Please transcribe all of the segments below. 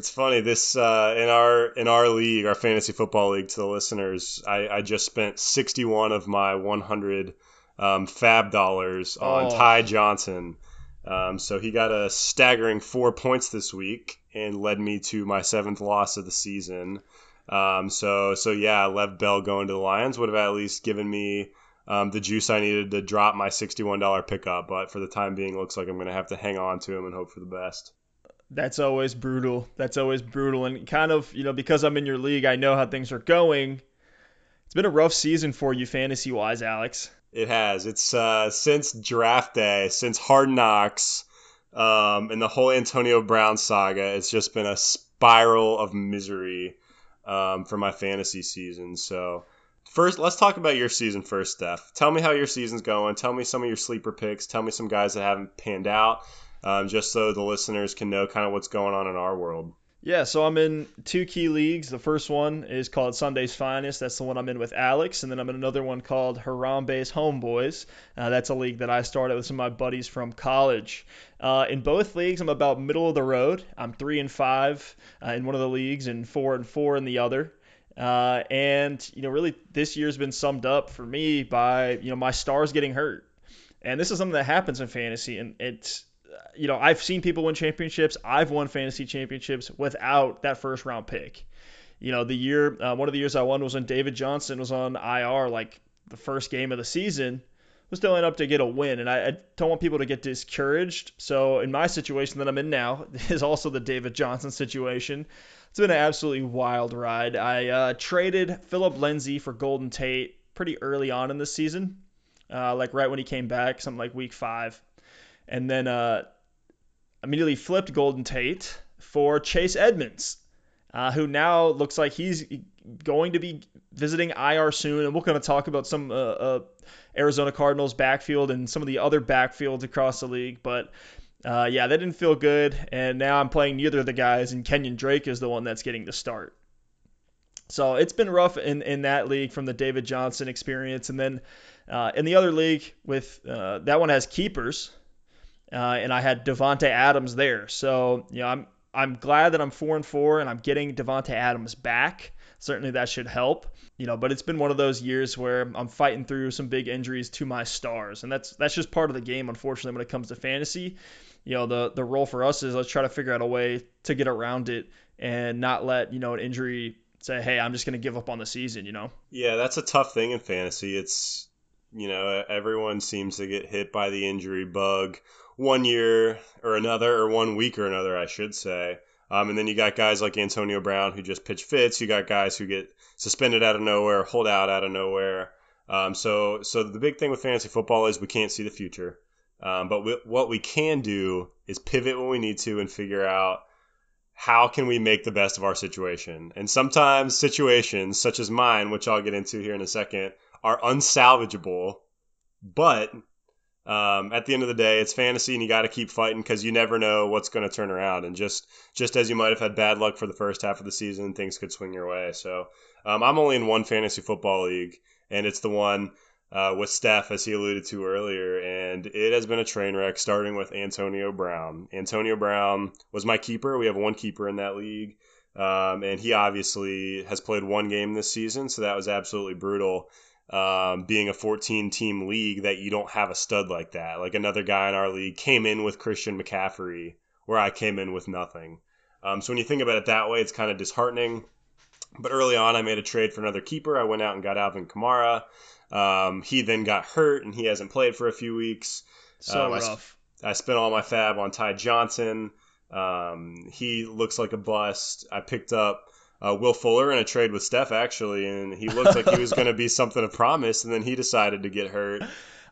It's funny this uh, in our in our league, our fantasy football league. To the listeners, I, I just spent 61 of my 100 um, fab dollars on Oh. Ty Johnson. Um, so he got a staggering four points this week and led me to my seventh loss of the season. Um, so so yeah, Lev Bell going to the Lions would have at least given me um, the juice I needed to drop my $61 pickup. But for the time being, looks like I'm going to have to hang on to him and hope for the best. That's always brutal. That's always brutal. And kind of, you know, because I'm in your league, I know how things are going. It's been a rough season for you fantasy wise, Alex. It has. It's uh, since draft day, since Hard Knocks, um, and the whole Antonio Brown saga. It's just been a spiral of misery um, for my fantasy season. So, first, let's talk about your season first, Steph. Tell me how your season's going. Tell me some of your sleeper picks. Tell me some guys that haven't panned out, um, just so the listeners can know kind of what's going on in our world. Yeah, so I'm in two key leagues. The first one is called Sunday's Finest. That's the one I'm in with Alex. And then I'm in another one called Harambe's Homeboys. Uh, that's a league that I started with some of my buddies from college. Uh, in both leagues, I'm about middle of the road. I'm three and five uh, in one of the leagues and four and four in the other. Uh, and you know, really, this year's been summed up for me by you know my stars getting hurt. And this is something that happens in fantasy, and it's you know, I've seen people win championships. I've won fantasy championships without that first round pick. You know, the year, uh, one of the years I won was when David Johnson was on IR, like the first game of the season, was still enough to get a win. And I, I don't want people to get discouraged. So in my situation that I'm in now is also the David Johnson situation. It's been an absolutely wild ride. I uh, traded Phillip Lindsay for Golden Tate pretty early on in the season, uh, like right when he came back, something like week five and then uh, immediately flipped Golden Tate for Chase Edmonds, uh, who now looks like he's going to be visiting IR soon. And we're going to talk about some uh, uh, Arizona Cardinals backfield and some of the other backfields across the league. But uh, yeah, that didn't feel good. And now I'm playing neither of the guys, and Kenyan Drake is the one that's getting the start. So it's been rough in, in that league from the David Johnson experience. And then uh, in the other league, with uh, that one has keepers, uh, and I had Davante Adams there. So you know, I'm I'm glad that I'm four and four, and I'm getting Davante Adams back. Certainly that should help, you know. But it's been one of those years where I'm fighting through some big injuries to my stars, and that's that's just part of the game, unfortunately, when it comes to fantasy. You know, the the role for us is let's try to figure out a way to get around it and not let you know an injury say, hey, I'm just going to give up on the season. You know. Yeah, that's a tough thing in fantasy. It's you know everyone seems to get hit by the injury bug one year or another, or one week or another, I should say. Um, and then you got guys like Antonio Brown who just pitch fits. You got guys who get suspended out of nowhere, hold out out of nowhere. Um, so, so the big thing with fantasy football is we can't see the future. Um, but we, what we can do is pivot when we need to and figure out how can we make the best of our situation. And sometimes situations such as mine, which I'll get into here in a second, are unsalvageable. But um, at the end of the day, it's fantasy, and you got to keep fighting because you never know what's going to turn around. And just just as you might have had bad luck for the first half of the season, things could swing your way. So um, I'm only in one fantasy football league, and it's the one uh, with Steph, as he alluded to earlier, and it has been a train wreck. Starting with Antonio Brown. Antonio Brown was my keeper. We have one keeper in that league. Um, and he obviously has played one game this season, so that was absolutely brutal um, being a 14 team league that you don't have a stud like that. Like another guy in our league came in with Christian McCaffrey, where I came in with nothing. Um, so when you think about it that way, it's kind of disheartening. But early on, I made a trade for another keeper. I went out and got Alvin Kamara. Um, he then got hurt and he hasn't played for a few weeks. So Um, I s- rough. I spent all my fab on Ty Johnson. Um, he looks like a bust. I picked up uh, Will Fuller in a trade with Steph actually, and he looked like he was going to be something of promise, and then he decided to get hurt.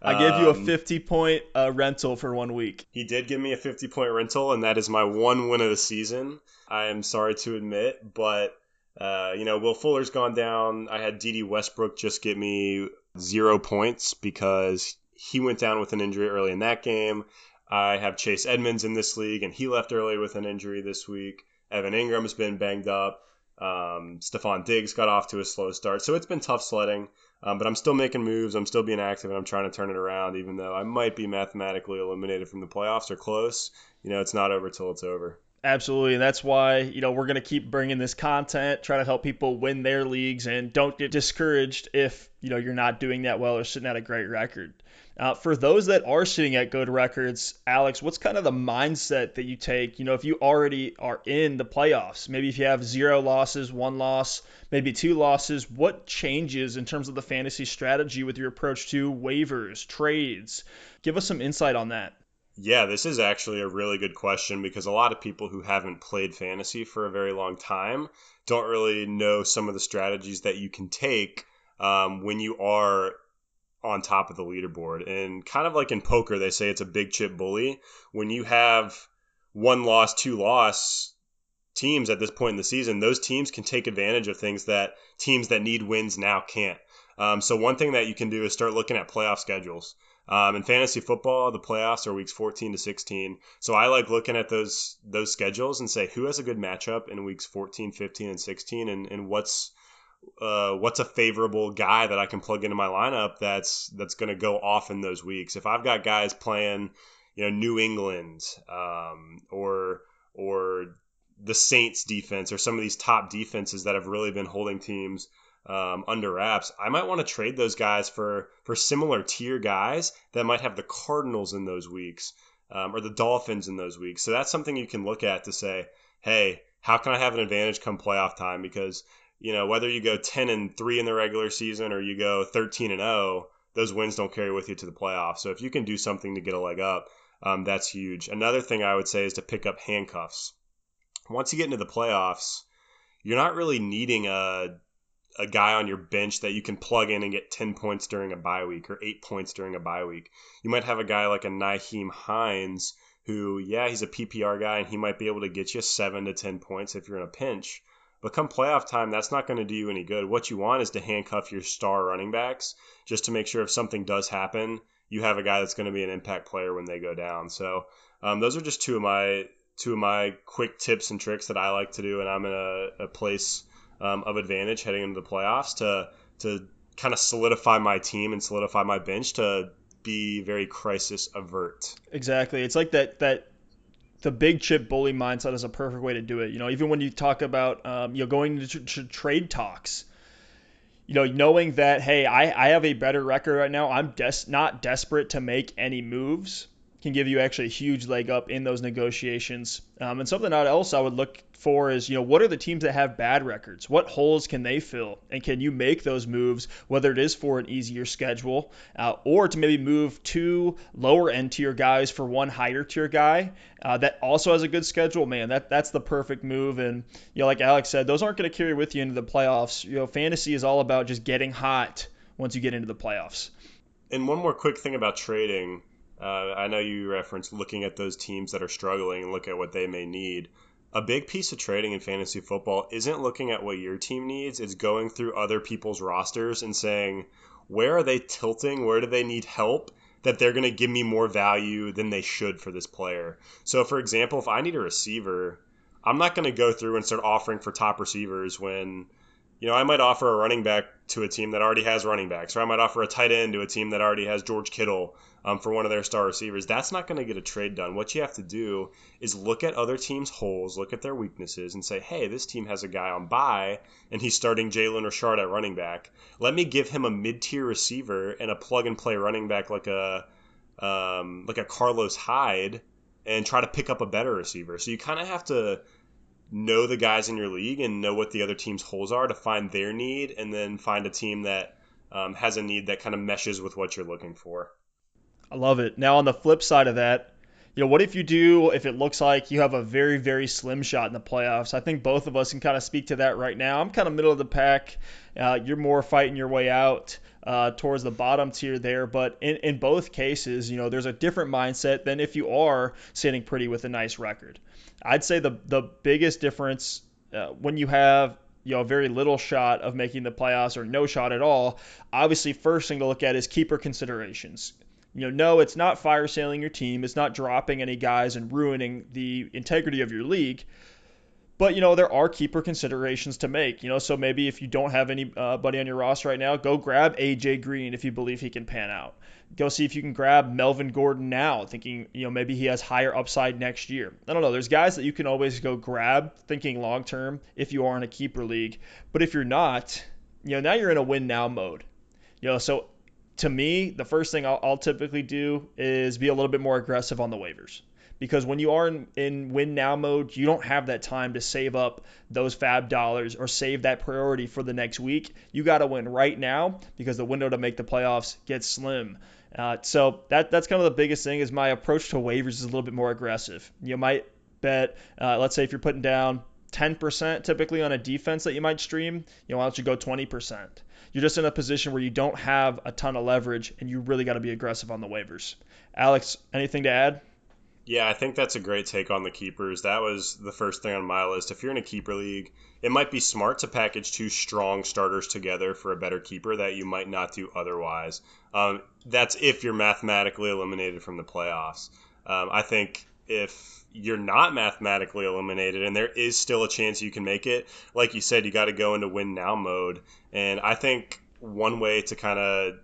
I gave you a Um, 50 point uh, rental for one week. He did give me a 50 point rental, and that is my one win of the season. I am sorry to admit, but uh, you know, Will Fuller's gone down. I had Dede Westbrook just get me zero points because he went down with an injury early in that game. I have Chase Edmonds in this league, and he left early with an injury this week. Evan Engram's been banged up. Um, Stefon Diggs got off to a slow start, so it's been tough sledding. Um, but I'm still making moves. I'm still being active, and I'm trying to turn it around. Even though I might be mathematically eliminated from the playoffs or close, you know, it's not over till it's over. Absolutely, and that's why you know we're going to keep bringing this content, try to help people win their leagues, and don't get discouraged if you know you're not doing that well or sitting at a great record. Uh, for those that are sitting at good records, Alex, what's kind of the mindset that you take? You know, if you already are in the playoffs, maybe if you have zero losses, one loss, maybe two losses, what changes in terms of the fantasy strategy with your approach to waivers, trades? Give us some insight on that. Yeah, this is actually a really good question because a lot of people who haven't played fantasy for a very long time don't really know some of the strategies that you can take um, when you are on top of the leaderboard. And kind of like in poker, they say it's a big chip bully. When you have one loss, two loss teams at this point in the season, those teams can take advantage of things that teams that need wins now can't. Um, so one thing that you can do is start looking at playoff schedules. Um, in fantasy football, the playoffs are weeks 14 to 16. So I like looking at those those schedules and say who has a good matchup in weeks 14, 15, and 16, and, and what's uh, what's a favorable guy that I can plug into my lineup that's that's going to go off in those weeks. If I've got guys playing, you know, New England um, or or the Saints defense or some of these top defenses that have really been holding teams um, under wraps, I might want to trade those guys for for similar tier guys that might have the Cardinals in those weeks um, or the Dolphins in those weeks. So that's something you can look at to say, hey, how can I have an advantage come playoff time? Because you know whether you go 10 and 3 in the regular season or you go 13 and 0 those wins don't carry with you to the playoffs so if you can do something to get a leg up um, that's huge another thing i would say is to pick up handcuffs once you get into the playoffs you're not really needing a a guy on your bench that you can plug in and get 10 points during a bye week or 8 points during a bye week. You might have a guy like a Nyheim Hines who, yeah, he's a PPR guy and he might be able to get you 7 to 10 points if you're in a pinch. But come playoff time, that's not going to do you any good. What you want is to handcuff your star running backs just to make sure if something does happen, you have a guy that's going to be an impact player when they go down. So um, those are just two of my two of my quick tips and tricks that I like to do, and I'm in a, a place um, of advantage heading into the playoffs to to kind of solidify my team and solidify my bench to be very crisis avert. Exactly. It's like that that the big chip bully mindset is a perfect way to do it. You know, even when you talk about um, you know going to, to trade talks, you know, knowing that hey, I, I have a better record right now. I'm des- not desperate to make any moves can give you actually a huge leg up in those negotiations. Um, and something else I would look for is, you know, what are the teams that have bad records? What holes can they fill? And can you make those moves, whether it is for an easier schedule uh, or to maybe move two lower end tier guys for one higher tier guy uh, that also has a good schedule? Man, that that's the perfect move. And, you know, like Alex said, those aren't going to carry with you into the playoffs. You know, fantasy is all about just getting hot once you get into the playoffs. And one more quick thing about trading uh, I know you referenced looking at those teams that are struggling and look at what they may need. A big piece of trading in fantasy football isn't looking at what your team needs, it's going through other people's rosters and saying, where are they tilting? Where do they need help? That they're going to give me more value than they should for this player. So, for example, if I need a receiver, I'm not going to go through and start offering for top receivers when you know, I might offer a running back to a team that already has running backs, or I might offer a tight end to a team that already has George Kittle um, for one of their star receivers. That's not going to get a trade done. What you have to do is look at other teams' holes, look at their weaknesses, and say, hey, this team has a guy on bye, and he's starting Jalen Richard at running back. Let me give him a mid-tier receiver and a plug-and-play running back like a um, like a Carlos Hyde, and try to pick up a better receiver. So you kind of have to know the guys in your league and know what the other team's holes are to find their need and then find a team that um, has a need that kind of meshes with what you're looking for. I love it. Now, on the flip side of that, you know, what if you do if it looks like you have a very, very slim shot in the playoffs? I think both of us can kind of speak to that right now. I'm kind of middle of the pack. Uh, you're more fighting your way out uh, towards the bottom tier there. But in, in both cases, you know, there's a different mindset than if you are sitting pretty with a nice record. I'd say the the biggest difference uh, when you have you know very little shot of making the playoffs or no shot at all. Obviously, first thing to look at is keeper considerations. You know, no, it's not fire sailing your team. It's not dropping any guys and ruining the integrity of your league. But you know there are keeper considerations to make. You know, so maybe if you don't have anybody uh, on your roster right now, go grab AJ Green if you believe he can pan out. Go see if you can grab Melvin Gordon now, thinking you know maybe he has higher upside next year. I don't know. There's guys that you can always go grab, thinking long term if you are in a keeper league. But if you're not, you know now you're in a win now mode. You know, so to me, the first thing I'll, I'll typically do is be a little bit more aggressive on the waivers because when you are in, in win now mode, you don't have that time to save up those fab dollars or save that priority for the next week. You got to win right now because the window to make the playoffs gets slim. Uh, so that that's kind of the biggest thing is my approach to waivers is a little bit more aggressive. You might bet, uh, let's say if you're putting down 10% typically on a defense that you might stream, you know, why don't you go 20%? You're just in a position where you don't have a ton of leverage and you really got to be aggressive on the waivers. Alex, anything to add? Yeah, I think that's a great take on the keepers. That was the first thing on my list. If you're in a keeper league, it might be smart to package two strong starters together for a better keeper that you might not do otherwise. Um, that's if you're mathematically eliminated from the playoffs. Um, I think if you're not mathematically eliminated and there is still a chance you can make it, like you said, you got to go into win now mode. And I think one way to kind of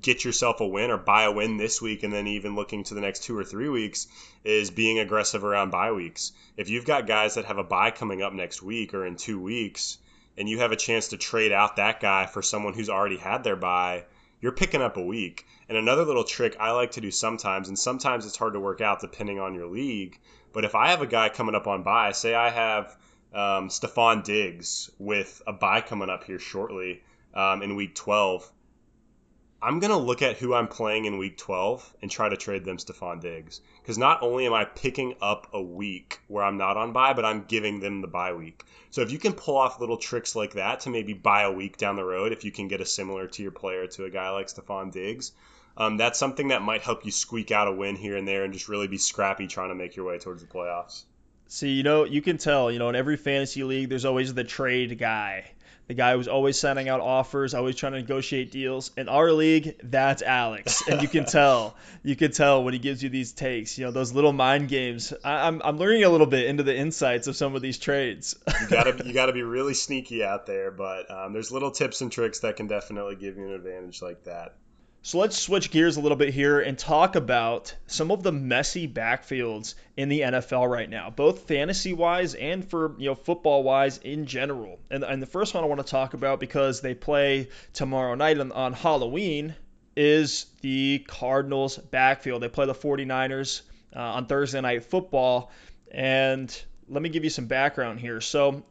get yourself a win or buy a win this week and then even looking to the next two or three weeks is being aggressive around bye weeks. If you've got guys that have a bye coming up next week or in two weeks and you have a chance to trade out that guy for someone who's already had their bye, you're picking up a week. And another little trick I like to do sometimes, and sometimes it's hard to work out depending on your league, but if I have a guy coming up on bye, say I have um, Stefon Diggs with a bye coming up here shortly um, in week 12, I'm going to look at who I'm playing in week 12 and try to trade them Stefon Diggs. Because not only am I picking up a week where I'm not on bye, but I'm giving them the bye week. So if you can pull off little tricks like that to maybe buy a week down the road, if you can get a similar tier player to a guy like Stefon Diggs, um, that's something that might help you squeak out a win here and there and just really be scrappy trying to make your way towards the playoffs. See, you know, you can tell, you know, in every fantasy league, there's always the trade guy the guy who's always sending out offers, always trying to negotiate deals. In our league, that's Alex, and you can tell. You can tell when he gives you these takes. You know those little mind games. I, am I'm, I'm learning a little bit into the insights of some of these trades. you gotta you gotta be really sneaky out there, but um, there's little tips and tricks that can definitely give you an advantage like that. So let's switch gears a little bit here and talk about some of the messy backfields in the NFL right now, both fantasy wise and for you know football wise in general. And, and the first one I want to talk about because they play tomorrow night on, on Halloween is the Cardinals backfield. They play the 49ers uh, on Thursday night football. And let me give you some background here. So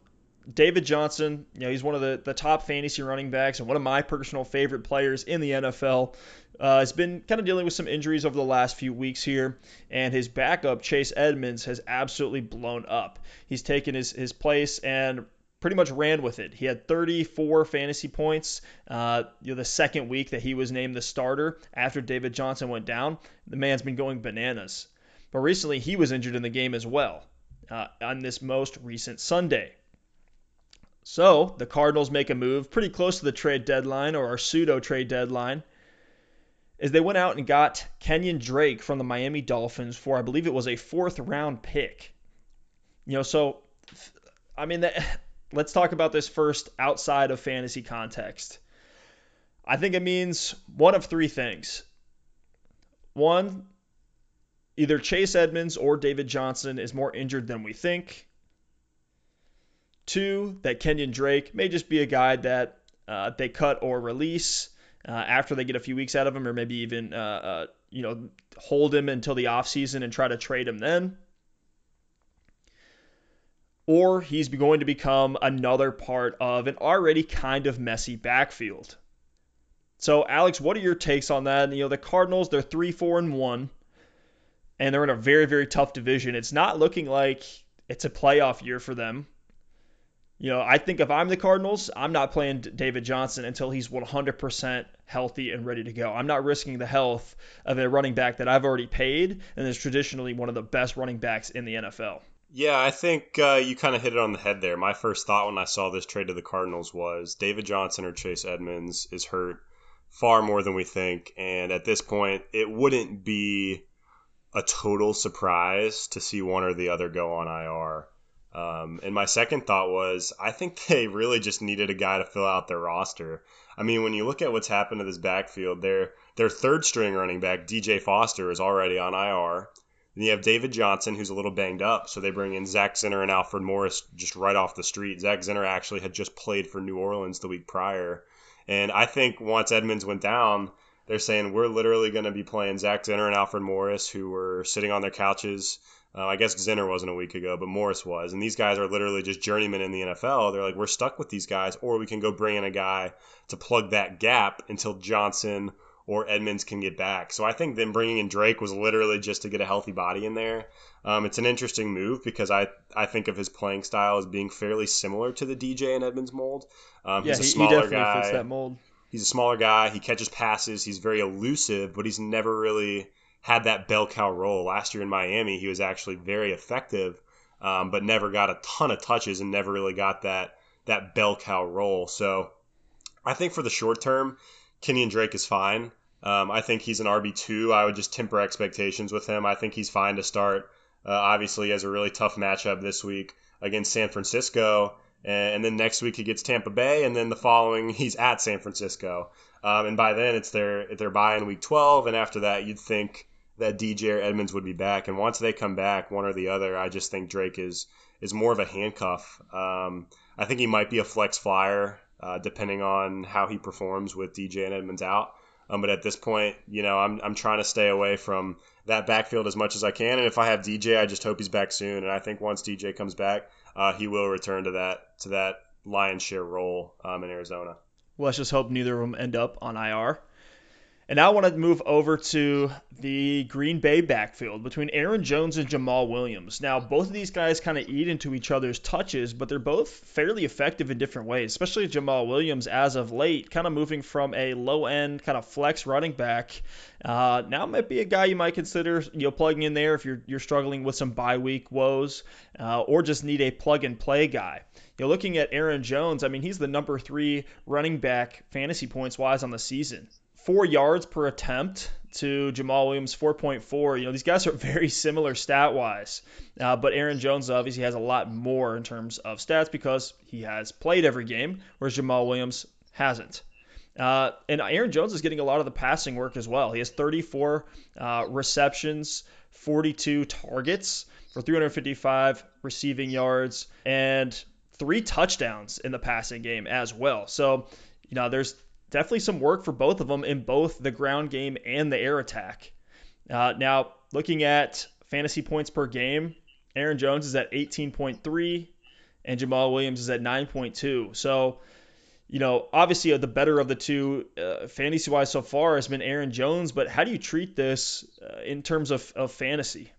David Johnson, you know, he's one of the, the top fantasy running backs and one of my personal favorite players in the NFL. Uh, has been kind of dealing with some injuries over the last few weeks here, and his backup, Chase Edmonds, has absolutely blown up. He's taken his, his place and pretty much ran with it. He had 34 fantasy points. Uh, you know, the second week that he was named the starter after David Johnson went down, the man's been going bananas. But recently, he was injured in the game as well uh, on this most recent Sunday. So the Cardinals make a move pretty close to the trade deadline or our pseudo trade deadline. Is they went out and got Kenyan Drake from the Miami Dolphins for I believe it was a fourth round pick. You know, so I mean, let's talk about this first outside of fantasy context. I think it means one of three things. One, either Chase Edmonds or David Johnson is more injured than we think. Two, that Kenyan Drake may just be a guy that uh, they cut or release uh, after they get a few weeks out of him, or maybe even uh, uh you know hold him until the offseason and try to trade him then. Or he's going to become another part of an already kind of messy backfield. So, Alex, what are your takes on that? You know, the Cardinals, they're three, four, and one, and they're in a very, very tough division. It's not looking like it's a playoff year for them. You know, I think if I'm the Cardinals, I'm not playing David Johnson until he's 100% healthy and ready to go. I'm not risking the health of a running back that I've already paid and is traditionally one of the best running backs in the NFL. Yeah, I think uh, you kind of hit it on the head there. My first thought when I saw this trade to the Cardinals was David Johnson or Chase Edmonds is hurt far more than we think. And at this point, it wouldn't be a total surprise to see one or the other go on IR. Um, and my second thought was, I think they really just needed a guy to fill out their roster. I mean, when you look at what's happened to this backfield, their their third string running back, DJ Foster, is already on IR. Then you have David Johnson, who's a little banged up, so they bring in Zach Zenner and Alfred Morris just right off the street. Zach Zenner actually had just played for New Orleans the week prior, and I think once Edmonds went down, they're saying we're literally going to be playing Zach Zenner and Alfred Morris, who were sitting on their couches. Uh, I guess Zenner wasn't a week ago, but Morris was. And these guys are literally just journeymen in the NFL. They're like, we're stuck with these guys, or we can go bring in a guy to plug that gap until Johnson or Edmonds can get back. So I think them bringing in Drake was literally just to get a healthy body in there. Um, it's an interesting move because I, I think of his playing style as being fairly similar to the DJ and Edmonds mold. Um, yeah, he's a smaller he definitely guy. fits that mold. He's a smaller guy. He catches passes. He's very elusive, but he's never really had that bell cow role. Last year in Miami, he was actually very effective, um, but never got a ton of touches and never really got that that bell cow role. So I think for the short term, Kenyan Drake is fine. Um, I think he's an RB2. I would just temper expectations with him. I think he's fine to start. Uh, obviously, has a really tough matchup this week against San Francisco. And, then next week he gets Tampa Bay, and then the following he's at San Francisco. Um, and by then it's their their bye in week 12, and after that you'd think that DJ or Edmonds would be back. And once they come back, one or the other, I just think Drake is is more of a handcuff. Um, I think he might be a flex flyer uh, depending on how he performs with DJ and Edmonds out. Um, but at this point, you know, I'm, I'm trying to stay away from that backfield as much as I can. And if I have DJ, I just hope he's back soon. And I think once DJ comes back, uh, he will return to that to that lion's share role um, in Arizona. Well, let's just hope neither of them end up on IR. And now I want to move over to the Green Bay backfield between Aaron Jones and Jamaal Williams. Now, both of these guys kind of eat into each other's touches, but they're both fairly effective in different ways, especially Jamaal Williams as of late, kind of moving from a low end kind of flex running back. Uh, now might be a guy you might consider you know plugging in there if you're you're struggling with some bye week woes, uh, or just need a plug and play guy. You know, looking at Aaron Jones, I mean he's the number three running back fantasy points wise on the season four yards per attempt to Jamaal Williams 4.4. You know, these guys are very similar stat wise, uh, but Aaron Jones obviously has a lot more in terms of stats because he has played every game, whereas Jamaal Williams hasn't. Uh, and Aaron Jones is getting a lot of the passing work as well. He has 34 uh, receptions, 42 targets for 355 receiving yards, and three touchdowns in the passing game as well. So, you know, there's definitely some work for both of them in both the ground game and the air attack. Uh, now, looking at fantasy points per game, Aaron Jones is at 18.3 and Jamaal Williams is at 9.2. So, you know, obviously uh, the better of the two uh, fantasy wise so far has been Aaron Jones, but how do you treat this uh, in terms of, of fantasy?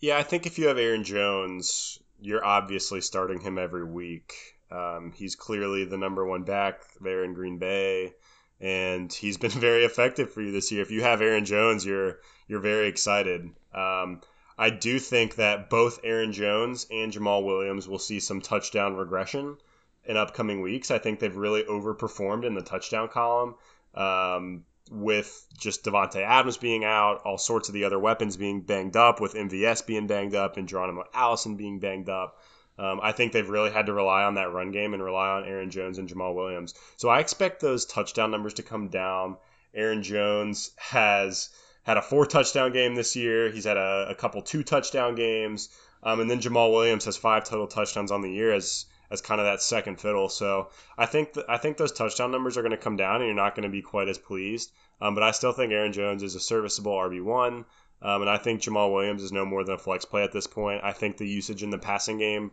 Yeah, I think if you have Aaron Jones, you're obviously starting him every week. Um, he's clearly the number one back there in Green Bay and he's been very effective for you this year. If you have Aaron Jones, you're you're very excited. Um, I do think that both Aaron Jones and Jamaal Williams will see some touchdown regression in upcoming weeks. I think they've really overperformed in the touchdown column. Um, with just Davante Adams being out, all sorts of the other weapons being banged up, with MVS being banged up, and Geronimo Allison being banged up. Um, I think they've really had to rely on that run game and rely on Aaron Jones and Jamaal Williams. So I expect those touchdown numbers to come down. Aaron Jones has had a four touchdown game this year. He's had a, a couple two touchdown games. Um, and then Jamaal Williams has five total touchdowns on the year as as kind of that second fiddle. So I think th- I think those touchdown numbers are going to come down, and you're not going to be quite as pleased. Um, but I still think Aaron Jones is a serviceable RB one. Um, and I think Jamaal Williams is no more than a flex play at this point. I think the usage in the passing game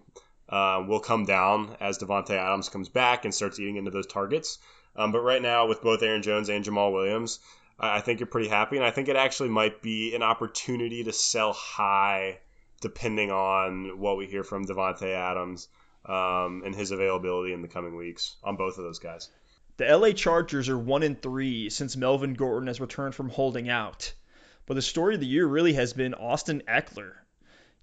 uh, will come down as Davante Adams comes back and starts eating into those targets. Um, but right now, with both Aaron Jones and Jamaal Williams, I, I think you're pretty happy, and I think it actually might be an opportunity to sell high, depending on what we hear from Davante Adams um, and his availability in the coming weeks on both of those guys. The LA Chargers are one in three since Melvin Gordon has returned from holding out. But the story of the year really has been Austin Ekeler.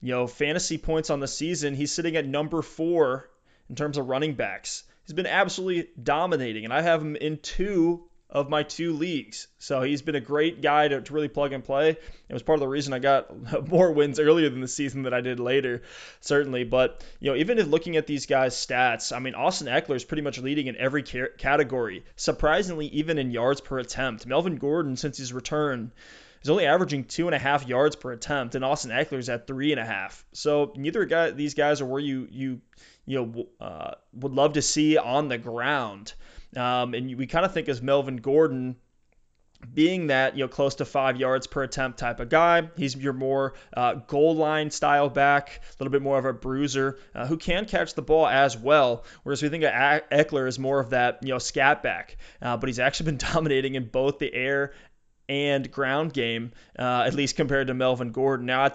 You know, fantasy points on the season, he's sitting at number four in terms of running backs. He's been absolutely dominating, and I have him in two of my two leagues. So he's been a great guy to, to really plug and play. It was part of the reason I got more wins earlier than the season than I did later, certainly. But, you know, even if looking at these guys' stats, I mean, Austin Ekeler is pretty much leading in every category. Surprisingly, even in yards per attempt. Melvin Gordon, since his return, is only averaging two and a half yards per attempt, and Austin Ekeler's at three and a half. So neither guy, these guys are where you you you know uh, would love to see on the ground. Um, and we kind of think as Melvin Gordon being that you know close to five yards per attempt type of guy. He's your more uh, goal line style back, a little bit more of a bruiser uh, who can catch the ball as well. Whereas we think of Ekeler is more of that you know scat back, uh, but he's actually been dominating in both the air and ground game, uh, at least compared to Melvin Gordon. Now,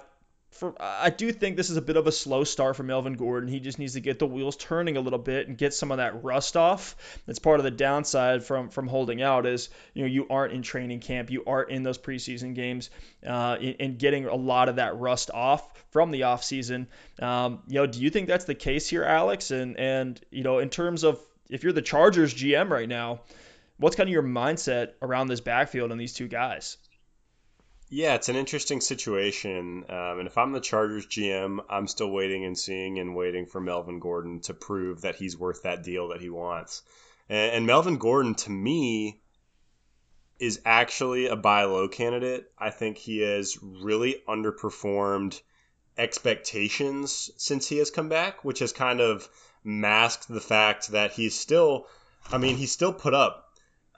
for, I do think this is a bit of a slow start for Melvin Gordon. He just needs to get the wheels turning a little bit and get some of that rust off. That's part of the downside from from holding out is you know you aren't in training camp, you aren't in those preseason games, uh, and getting a lot of that rust off from the offseason. Um, you know, do you think that's the case here, Alex? And and you know, in terms of if you're the Chargers GM right now, what's kind of your mindset around this backfield and these two guys? Yeah, it's an interesting situation. Um, and if I'm the Chargers GM, I'm still waiting and seeing and waiting for Melvin Gordon to prove that he's worth that deal that he wants. And, and Melvin Gordon, to me, is actually a buy low candidate. I think he has really underperformed expectations since he has come back, which has kind of masked the fact that he's still, I mean, he's still put up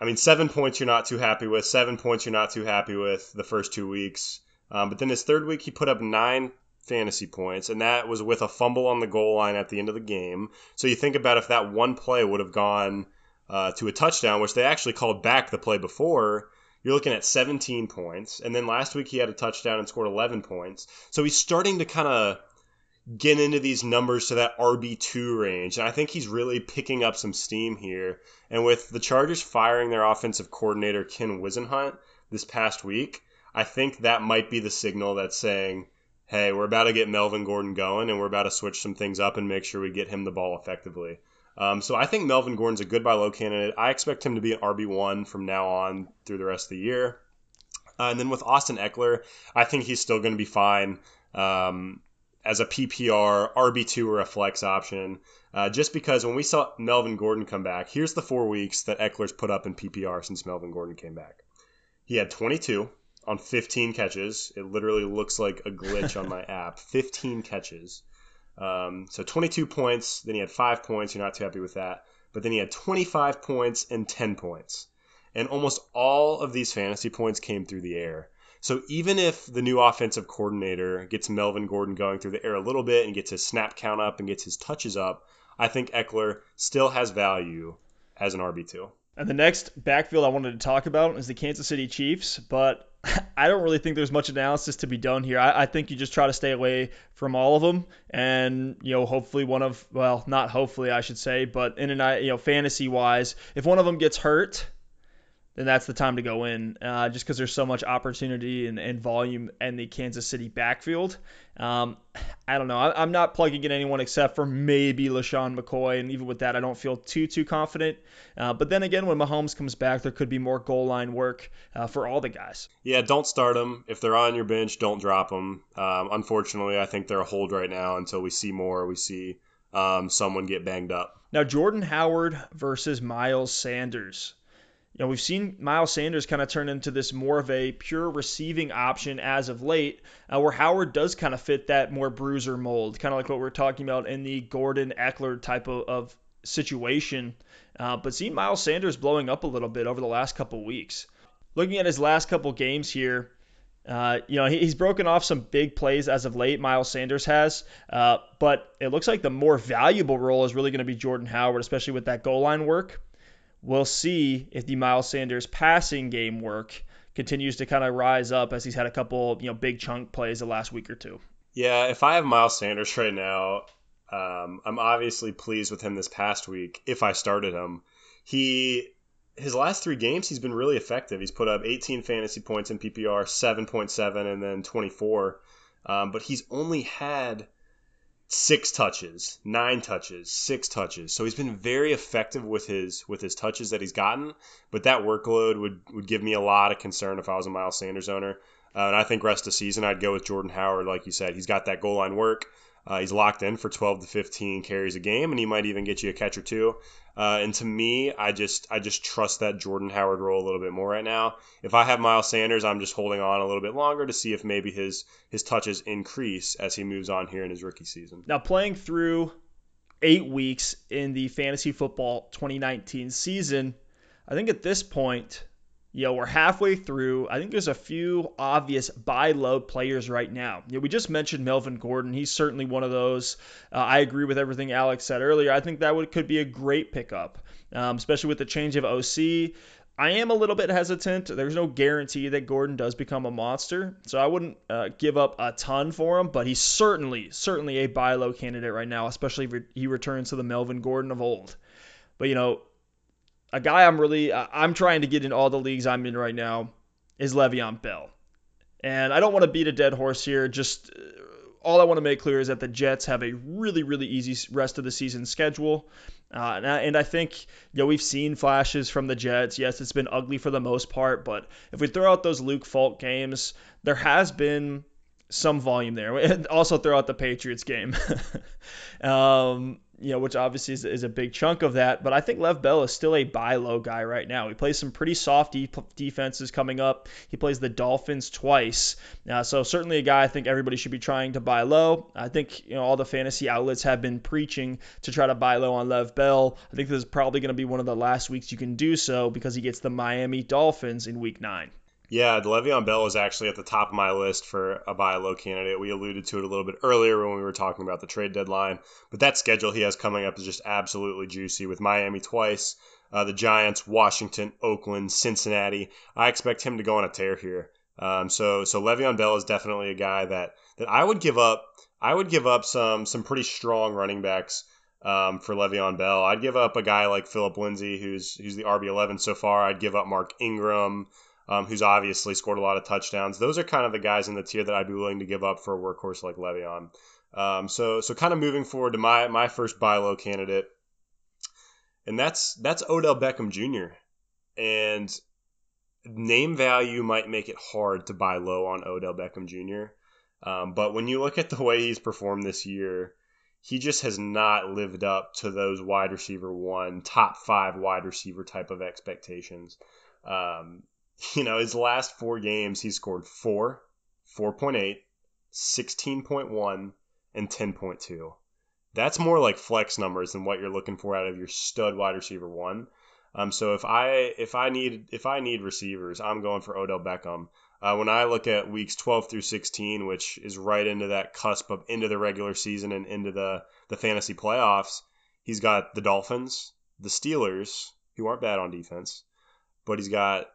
I mean, seven points you're not too happy with. Seven points you're not too happy with the first two weeks. Um, but then his third week, he put up nine fantasy points, and that was with a fumble on the goal line at the end of the game. So you think about if that one play would have gone uh, to a touchdown, which they actually called back the play before, you're looking at 17 points. And then last week he had a touchdown and scored 11 points. So he's starting to kind of get into these numbers to that RB2 range. And I think he's really picking up some steam here. And with the Chargers firing their offensive coordinator, Ken Whisenhunt, this past week, I think that might be the signal that's saying, hey, we're about to get Melvin Gordon going and we're about to switch some things up and make sure we get him the ball effectively. Um, so I think Melvin Gordon's a good buy low candidate. I expect him to be an RB1 from now on through the rest of the year. Uh, and then with Austin Ekeler, I think he's still going to be fine. Um, as a PPR, RB2, or a flex option. Uh, just because when we saw Melvin Gordon come back, here's the four weeks that Ekeler's put up in PPR since Melvin Gordon came back. He had 22 on 15 catches. It literally looks like a glitch on my app. 15 catches. Um, so 22 points. Then he had five points. You're not too happy with that. But then he had 25 points and 10 points. And almost all of these fantasy points came through the air. So even if the new offensive coordinator gets Melvin Gordon going through the air a little bit and gets his snap count up and gets his touches up, I think Ekeler still has value as an RB2. And the next backfield I wanted to talk about is the Kansas City Chiefs, but I don't really think there's much analysis to be done here. I, I, think you just try to stay away from all of them, and you know, hopefully one of well, not hopefully I should say, but in an you know fantasy wise, if one of them gets hurt, then that's the time to go in, uh, just because there's so much opportunity and, and, volume in the Kansas City backfield. Um, I don't know. I, am not plugging in anyone except for maybe LeSean McCoy, and even with that, I don't feel too too confident. Uh, but then again, when Mahomes comes back, there could be more goal line work uh, for all the guys. Yeah, don't start them if they're on your bench. Don't drop them. Um, unfortunately, I think they're a hold right now until we see more. We see um, someone get banged up. Now, Jordan Howard versus Miles Sanders you know, we've seen Miles Sanders kind of turn into this more of a pure receiving option as of late, uh, where Howard does kind of fit that more bruiser mold, kind of like what we're talking about in the Gordon Ekeler type of, of situation. Uh, but seeing Miles Sanders blowing up a little bit over the last couple weeks. Looking at his last couple games here, uh, you know, he's broken off some big plays as of late, Miles Sanders has. Uh, but it looks like the more valuable role is really going to be Jordan Howard, especially with that goal line work we'll see if the Miles Sanders passing game work continues to kind of rise up as he's had a couple, you know, big chunk plays the last week or two. Yeah, if I have Miles Sanders right now, um, I'm obviously pleased with him this past week. If I started him, he his last three games he's been really effective. He's put up 18 fantasy points in PPR, 7.7, and then 24. Um, but he's only had six touches, nine touches, six touches. So he's been very effective with his with his touches that he's gotten. But that workload would would give me a lot of concern if I was a Miles Sanders owner. Uh, and I think rest of season I'd go with Jordan Howard, like you said. He's got that goal line work. Uh, he's locked in for 12 to 15 carries a game, and he might even get you a catch or two. Uh, and to me, I just I just trust that Jordan Howard role a little bit more right now. If I have Miles Sanders, I'm just holding on a little bit longer to see if maybe his his touches increase as he moves on here in his rookie season. Now playing through eight weeks in the fantasy football 2019 season, I think at this point you know, we're halfway through. I think there's a few obvious buy low players right now. You know, we just mentioned Melvin Gordon. He's certainly one of those. Uh, I agree with everything Alex said earlier. I think that would could be a great pickup, um, especially with the change of OC. I am a little bit hesitant. There's no guarantee that Gordon does become a monster, so I wouldn't uh, give up a ton for him. But he's certainly, certainly a buy low candidate right now, especially if he returns to the Melvin Gordon of old. But you know, a guy I'm really I'm trying to get in all the leagues I'm in right now is Le'Veon Bell. And I don't want to beat a dead horse here. Just uh, all I want to make clear is that the Jets have a really, really easy rest of the season schedule. Uh, and, I, and, I, think you know we've seen flashes from the Jets. Yes, it's been ugly for the most part, but if we throw out those Luke Falk games, there has been some volume there. And also throw out the Patriots game. um, you know, which obviously is, is, a big chunk of that. But I think Lev Bell is still a buy low guy right now. He plays some pretty soft defenses coming up. He plays the Dolphins twice. Uh, so certainly a guy I think everybody should be trying to buy low. I think you know all the fantasy outlets have been preaching to try to buy low on Lev Bell. I think this is probably going to be one of the last weeks you can do so because he gets the Miami Dolphins in week nine. Yeah, the Le'Veon Bell is actually at the top of my list for a buy low candidate. We alluded to it a little bit earlier when we were talking about the trade deadline, but that schedule he has coming up is just absolutely juicy with Miami twice, uh, the Giants, Washington, Oakland, Cincinnati. I expect him to go on a tear here. Um, so so Le'Veon Bell is definitely a guy that that I would give up. I would give up some some pretty strong running backs um, for Le'Veon Bell. I'd give up a guy like Phillip Lindsay, who's who's the RB eleven so far. I'd give up Mark Ingram um, who's obviously scored a lot of touchdowns. Those are kind of the guys in the tier that I'd be willing to give up for a workhorse like Le'Veon. Um, so so kind of moving forward to my my first buy low candidate, and that's that's Odell Beckham Jr. And name value might make it hard to buy low on Odell Beckham Jr. Um, but when you look at the way he's performed this year, he just has not lived up to those wide receiver one, top five wide receiver type of expectations. Um, you know, his last four games, he scored 4, 4.8, 16.1, and 10.2. That's more like flex numbers than what you're looking for out of your stud wide receiver one. Um, so if I if I need if I need receivers, I'm going for Odell Beckham. Uh, when I look at weeks 12 through 16, which is right into that cusp of into the regular season and into the the fantasy playoffs, he's got the Dolphins, the Steelers, who aren't bad on defense, but he's got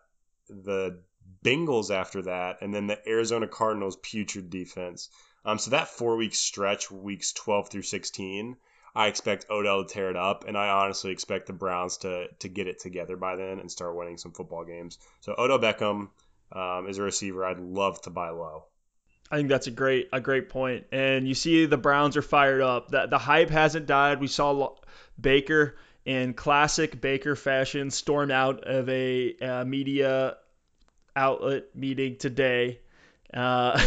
the Bengals after that, and then the Arizona Cardinals putrid defense. Um, so that four week stretch, weeks 12 through 16, I expect Odell to tear it up, and I honestly expect the Browns to to get it together by then and start winning some football games. So Odell Beckham um, is a receiver I'd love to buy low. I think that's a great a great. And you see the Browns are fired up. The the hype hasn't died. We saw Baker in classic Baker fashion, stormed out of a, a media outlet meeting today. Uh,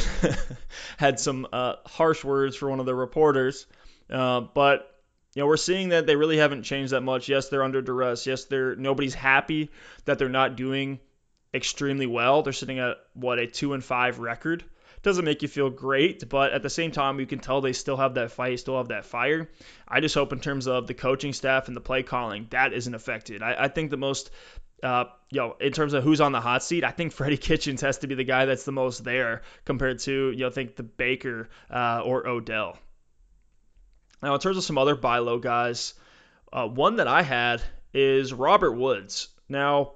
had some uh, harsh words for one of the reporters, uh, but you know we're seeing that they really haven't changed that much. Yes, they're under duress. Yes, they're nobody's happy that they're not doing extremely well. They're sitting at what a two and five record doesn't make you feel great, but at the same time, you can tell they still have that fight, still have that fire. I just hope in terms of the coaching staff and the play calling, that isn't affected. I, I think the most, uh, you know, in terms of who's on the hot seat, I think Freddie Kitchens has to be the guy that's the most there compared to, you know, think the Baker uh, or Odell. Now, in terms of some other buy low guys, uh, one that I had is Robert Woods. Now,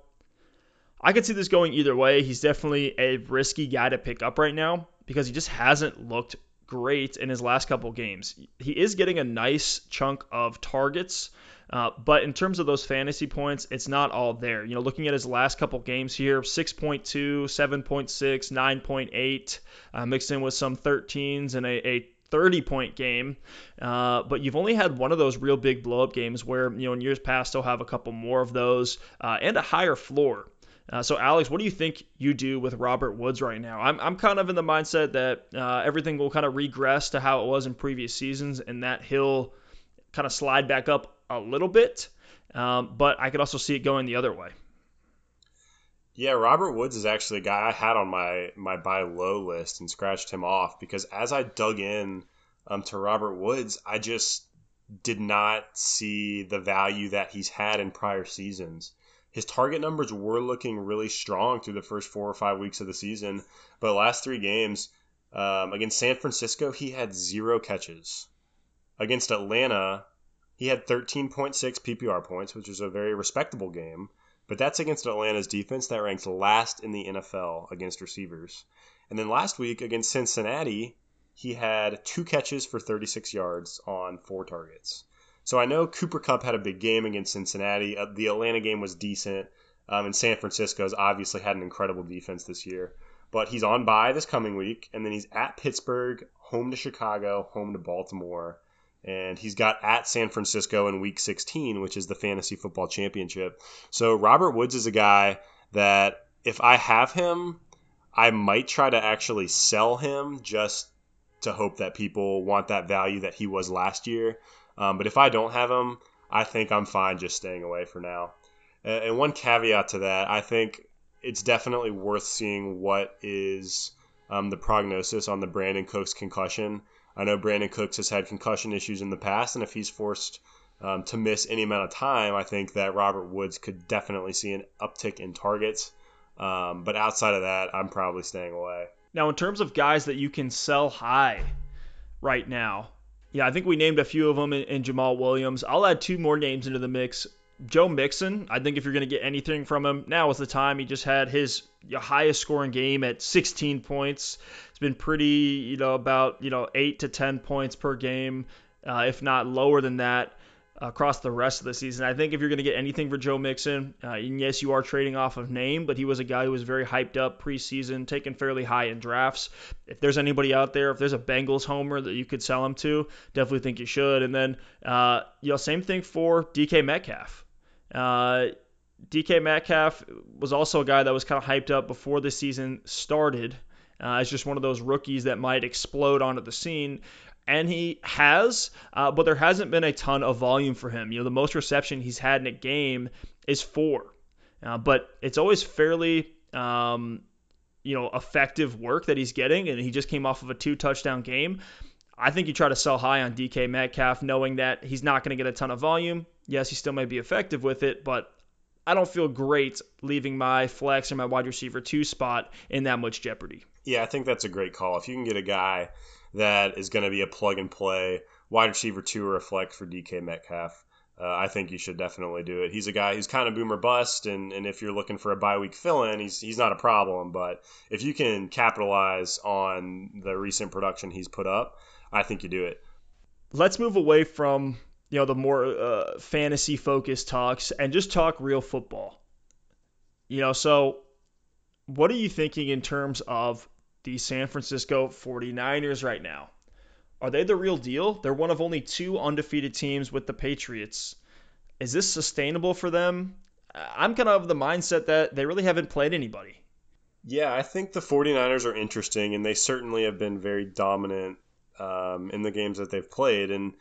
I could see this going either way. He's definitely a risky guy to pick up right now because he just hasn't looked great in his last couple games. He is getting a nice chunk of targets, uh, but in terms of those fantasy points, it's not all there. You know, looking at his last couple games here 6.2, 7.6, 9.8, uh, mixed in with some 13s and a, a 30 point game, uh, but you've only had one of those real big blow up games where, you know, in years past, they'll have a couple more of those uh, and a higher floor. Uh, so, Alex, what do you think you do with Robert Woods right now? I'm, I'm kind of in the mindset that uh, everything will kind of regress to how it was in previous seasons and that he'll kind of slide back up a little bit. Um, but I could also see it going the other way. Yeah, Robert Woods is actually a guy I had on my my buy low list and scratched him off because as I dug in um, to Robert Woods, I just did not see the value that he's had in prior seasons. His target numbers were looking really strong through the first four or five weeks of the season, but last three games um, against San Francisco, he had zero catches. Against Atlanta, he had 13.6 PPR points, which is a very respectable game. But that's against Atlanta's defense that ranks last in the NFL against receivers. And then last week against Cincinnati, he had two catches for 36 yards on four targets. So I know Cooper Kupp had a big game against Cincinnati. Uh, the Atlanta game was decent, um, and San Francisco's obviously had an incredible defense this year. But he's on bye this coming week, and then he's at Pittsburgh, home to Chicago, home to Baltimore, and he's got at San Francisco in Week 16, which is the fantasy football championship. So Robert Woods is a guy that if I have him, I might try to actually sell him just to hope that people want that value that he was last year. Um, but if I don't have them, I think I'm fine just staying away for now. And one caveat to that, I think it's definitely worth seeing what is um, the prognosis on the Brandin Cooks concussion. I know Brandin Cooks has had concussion issues in the past, and if he's forced um, to miss any amount of time, I think that Robert Woods could definitely see an uptick in targets. Um, but outside of that, I'm probably staying away. Now, in terms of guys that you can sell high right now, yeah, I think we named a few of them in, in Jamaal Williams. I'll add two more names into the mix. Joe Mixon, I think if you're going to get anything from him, now is the time. He just had his highest scoring game at 16 points. It's been pretty, you know, about, you know, 8 to 10 points per game, uh, if not lower than that across the rest of the season. I think if you're going to get anything for Joe Mixon, uh, and yes, you are trading off of name, but he was a guy who was very hyped up preseason, taken fairly high in drafts. If there's anybody out there, if there's a Bengals homer that you could sell him to, definitely think you should. And then, uh, you know, same thing for DK Metcalf. Uh, DK Metcalf was also a guy that was kind of hyped up before the season started. Uh, as just one of those rookies that might explode onto the scene. And he has, uh, but there hasn't been a ton of volume for him. You know, the most reception he's had in a game is four. Uh, but it's always fairly, um, you know, effective work that he's getting. And he just came off of a two touchdown game. I think you try to sell high on DK Metcalf, knowing that he's not going to get a ton of volume. Yes, he still may be effective with it, but I don't feel great leaving my flex or my wide receiver two spot in that much jeopardy. Yeah, I think that's a great call. If you can get a guy that is going to be a plug and play wide receiver two or a flex for DK Metcalf, uh, I think you should definitely do it. He's a guy who's kind of boomer bust, and, and if you're looking for a bye week fill in, he's, he's not a problem. But if you can capitalize on the recent production he's put up, I think you do it. Let's move away from you know the more uh, fantasy focused talks and just talk real football. You know, so what are you thinking in terms of the San Francisco 49ers right now? Are they the real deal? They're one of only two undefeated teams with the Patriots. Is this sustainable for them? I'm kind of of the mindset that they really haven't played anybody. Yeah, I think the 49ers are interesting, and they certainly have been very dominant um, in the games that they've played. And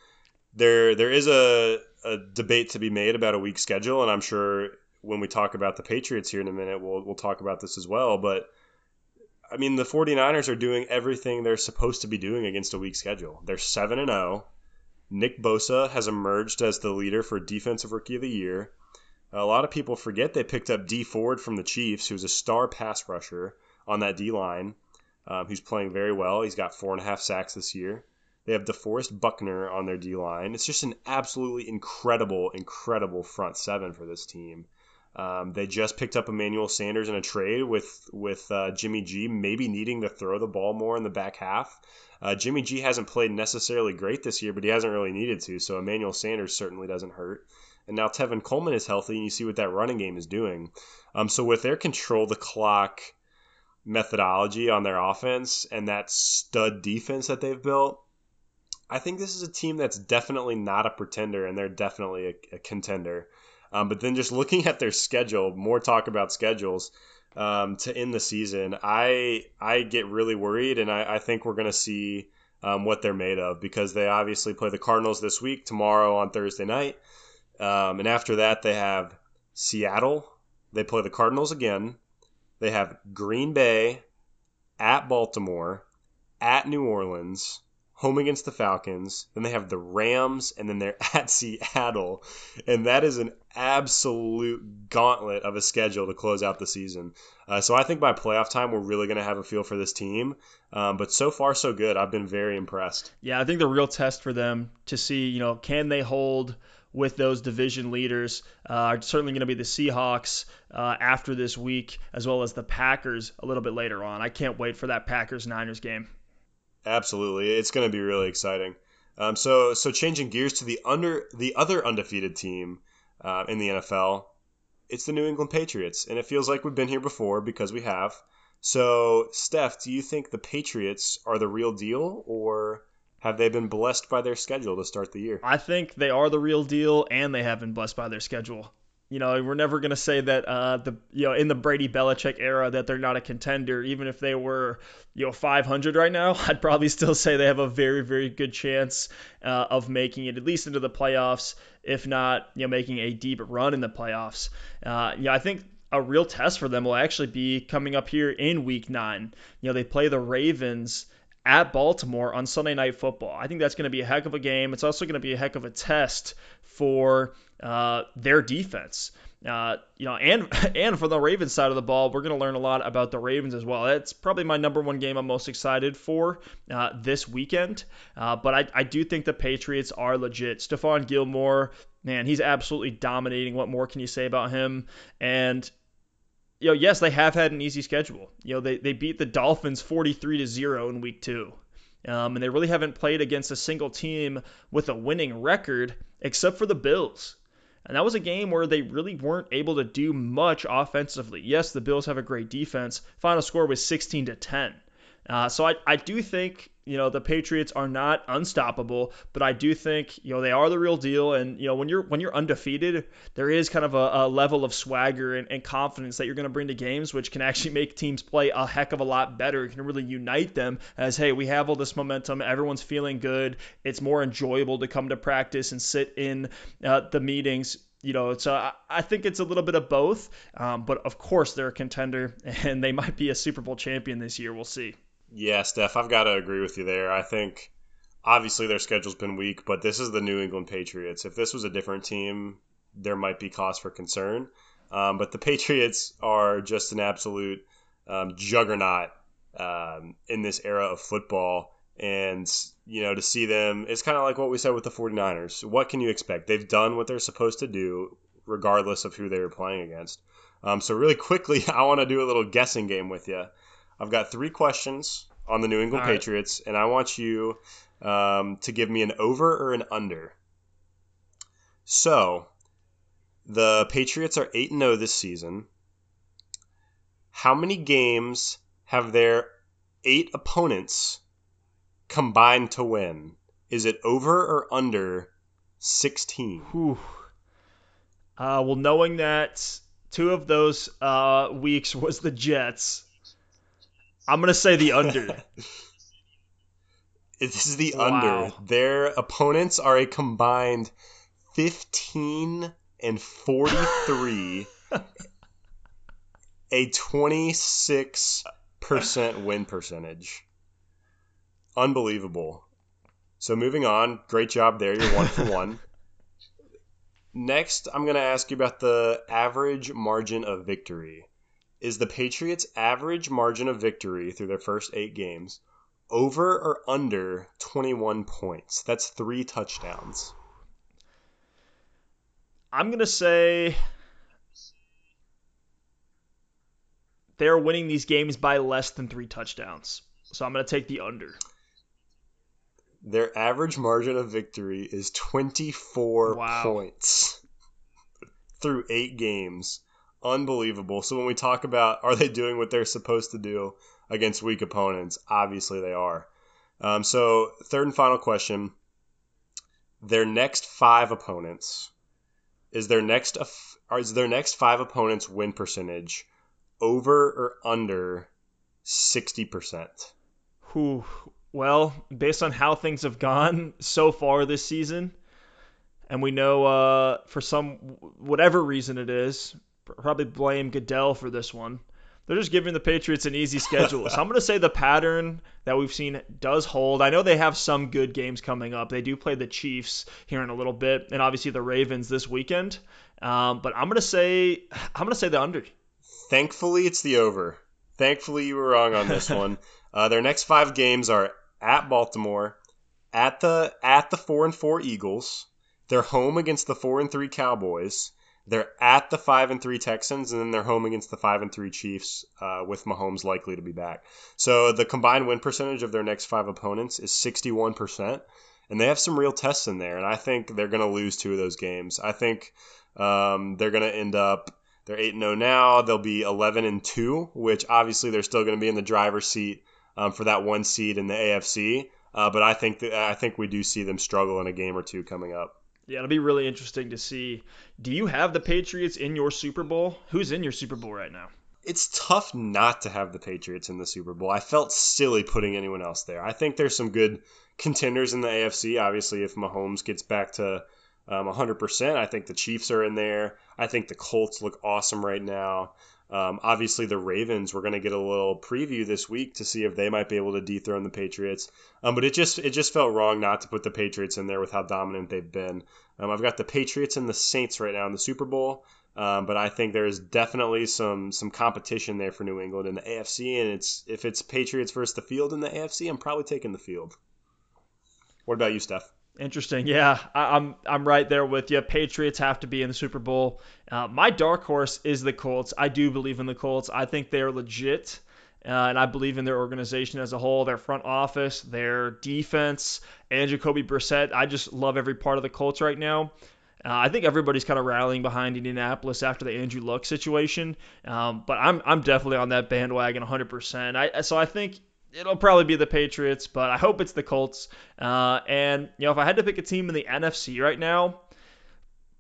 there there is a, a debate to be made about a weak schedule, and I'm sure when we talk about the Patriots here in a minute, we'll we'll talk about this as well. But I mean, the 49ers are doing everything they're supposed to be doing against a weak schedule. They're 7 and 0. Nick Bosa has emerged as the leader for defensive rookie of the year. A lot of people forget they picked up Dee Ford from the Chiefs, who's a star pass rusher on that D line, um, who's playing very well. He's got four and a half sacks this year. They have DeForest Buckner on their D line. It's just an absolutely incredible, incredible front seven for this team. Um, they just picked up Emmanuel Sanders in a trade with with uh, Jimmy G, maybe needing to throw the ball more in the back half. Uh, Jimmy G hasn't played necessarily great this year, but he hasn't really needed to. So Emmanuel Sanders certainly doesn't hurt. And now Tevin Coleman is healthy, and you see what that running game is doing. Um, so with their control the clock methodology on their offense and that stud defense that they've built, I think this is a team that's definitely not a pretender, and they're definitely a, a contender. Um, but then just looking at their schedule, more talk about schedules um, to end the season, I I get really worried, and I, I think we're going to see um, what they're made of because they obviously play the Cardinals this week, tomorrow on Thursday night, um, and after that they have Seattle. They play the Cardinals again. They have Green Bay at Baltimore, at New Orleans, home against the Falcons. Then they have the Rams, and then they're at Seattle. And that is an absolute gauntlet of a schedule to close out the season. Uh, so I think by playoff time, we're really going to have a feel for this team. Um, but so far, so good. I've been very impressed. Yeah, I think the real test for them to see, you know, can they hold with those division leaders uh, are certainly going to be the Seahawks uh, after this week, as well as the Packers a little bit later on. I can't wait for that Packers Niners game. Absolutely, it's going to be really exciting. Um, so, so changing gears to the under the other undefeated team uh, in the NFL, it's the New England Patriots, and it feels like we've been here before because we have. So, Steph, do you think the Patriots are the real deal, or have they been blessed by their schedule to start the year? I think they are the real deal, and they have been blessed by their schedule. You know, we're never going to say that uh, the you know in the Brady Belichick era that they're not a contender. Even if they were you know 500 right now, I'd probably still say they have a very very good chance uh, of making it at least into the playoffs, if not you know making a deep run in the playoffs. Uh, yeah, I think a real test for them will actually be coming up here in Week Nine. You know, they play the Ravens at Baltimore on Sunday Night Football. I think that's going to be a heck of a game. It's also going to be a heck of a test for uh, their defense. Uh, you know, and and for the Ravens side of the ball, we're going to learn a lot about the Ravens as well. That's probably my number one game I'm most excited for uh, this weekend. Uh, but I, I do think the Patriots are legit. Stephon Gilmore, man, he's absolutely dominating. What more can you say about him? And you know, yes, they have had an easy schedule. You know, they, they beat the Dolphins 43 to 0 in week two. Um, and they really haven't played against a single team with a winning record except for the Bills. And that was a game where they really weren't able to do much offensively. Yes, the Bills have a great defense. Final score was 16 to 10. Uh, so I, I do think you know the Patriots are not unstoppable, but I do think you know they are the real deal. And you know when you're when you're undefeated, there is kind of a, a level of swagger and, and confidence that you're going to bring to games, which can actually make teams play a heck of a lot better. It can really unite them as hey, we have all this momentum, everyone's feeling good. It's more enjoyable to come to practice and sit in uh, the meetings you know, so I, think it's a little bit of both. Um, but of course, they're a contender, and they might be a Super Bowl champion this year. We'll see. Yeah, Steph, I've got to agree with you there. I think obviously their schedule's been weak, but this is the New England Patriots. If this was a different team, there might be cause for concern. Um, but the Patriots are just an absolute um, juggernaut um, in this era of football. And, you know, to see them, it's kind of like what we said with the 49ers. What can you expect? They've done what they're supposed to do, regardless of who they were playing against. Um, so, really quickly, I want to do a little guessing game with you. I've got three questions on the New England All Patriots, and I want you um, to give me an over or an under. So, the Patriots are 8 0 this season. How many games have their eight opponents combined to win? Is it over or under 16? Whew. Uh, well, knowing that two of those uh, weeks was the Jets, I'm gonna say the under. this is the wow. under. Their opponents are a combined 15 and 43, a 26 percent win percentage. Unbelievable. So moving on, great job there. You're one for one. Next, I'm going to ask you about the average margin of victory is the Patriots' average margin of victory through their first eight games over or under 21 points? That's three touchdowns. I'm going to say they're winning these games by less than three touchdowns. So I'm going to take the under. Their average margin of victory is 24 wow. points through eight games unbelievable. So when we talk about are they doing what they're supposed to do against weak opponents, obviously they are. Um, so third and final question: their next five opponents is their next is their next five opponents win percentage over or under 60%. Who well, based on how things have gone so far this season, and we know uh, for some whatever reason it is, probably blame Goodell for this one. They're just giving the Patriots an easy schedule. so I'm going to say the pattern that we've seen does hold. I know they have some good games coming up. They do play the Chiefs here in a little bit, and obviously the Ravens this weekend. Um, but I'm going to say I'm going to say the under. Thankfully, it's the over. Thankfully, you were wrong on this one. Uh, their next five games are at Baltimore, at the at the four and four Eagles. They're home against the four and three Cowboys. They're at the five and three Texans, and then they're home against the five and three Chiefs, uh, with Mahomes likely to be back. So the combined win percentage of their next five opponents is 61%, and they have some real tests in there. And I think they're going to lose two of those games. I think um, they're going to end up they're eight and zero oh now. They'll be 11 and two, which obviously they're still going to be in the driver's seat um, for that one seed in the AFC. Uh, but I think I think we do see them struggle in a game or two coming up. Yeah, it'll be really interesting to see. Do you have the Patriots in your Super Bowl? Who's in your Super Bowl right now? It's tough not to have the Patriots in the Super Bowl. I felt silly putting anyone else there. I think there's some good contenders in the AFC. Obviously, if Mahomes gets back to um, 100%, I think the Chiefs are in there. I think the Colts look awesome right now. Um, obviously, the Ravens. We're going to get a little preview this week to see if they might be able to dethrone the Patriots. Um, but it just it just felt wrong not to put the Patriots in there with how dominant they've been. Um, I've got the Patriots and the Saints right now in the Super Bowl. Um, but I think there's definitely some some competition there for New England in the AFC, and it's if it's Patriots versus the field in the AFC, I'm probably taking the field. What about you, Steph? Interesting. Yeah, I, am I'm, I'm right there with you. Patriots have to be in the Super Bowl. Uh, my dark horse is the Colts. I do believe in the Colts. I think they're legit, uh, and I believe in their organization as a whole, their front office, their defense, and Jacoby Brissett. I just love every part of the Colts right now. Uh, I think everybody's kind of rallying behind Indianapolis after the Andrew Luck situation, um, but I'm I'm definitely on that bandwagon 100%. I so I think it'll probably be the Patriots, but I hope it's the Colts. Uh, and you know, if I had to pick a team in the NFC right now,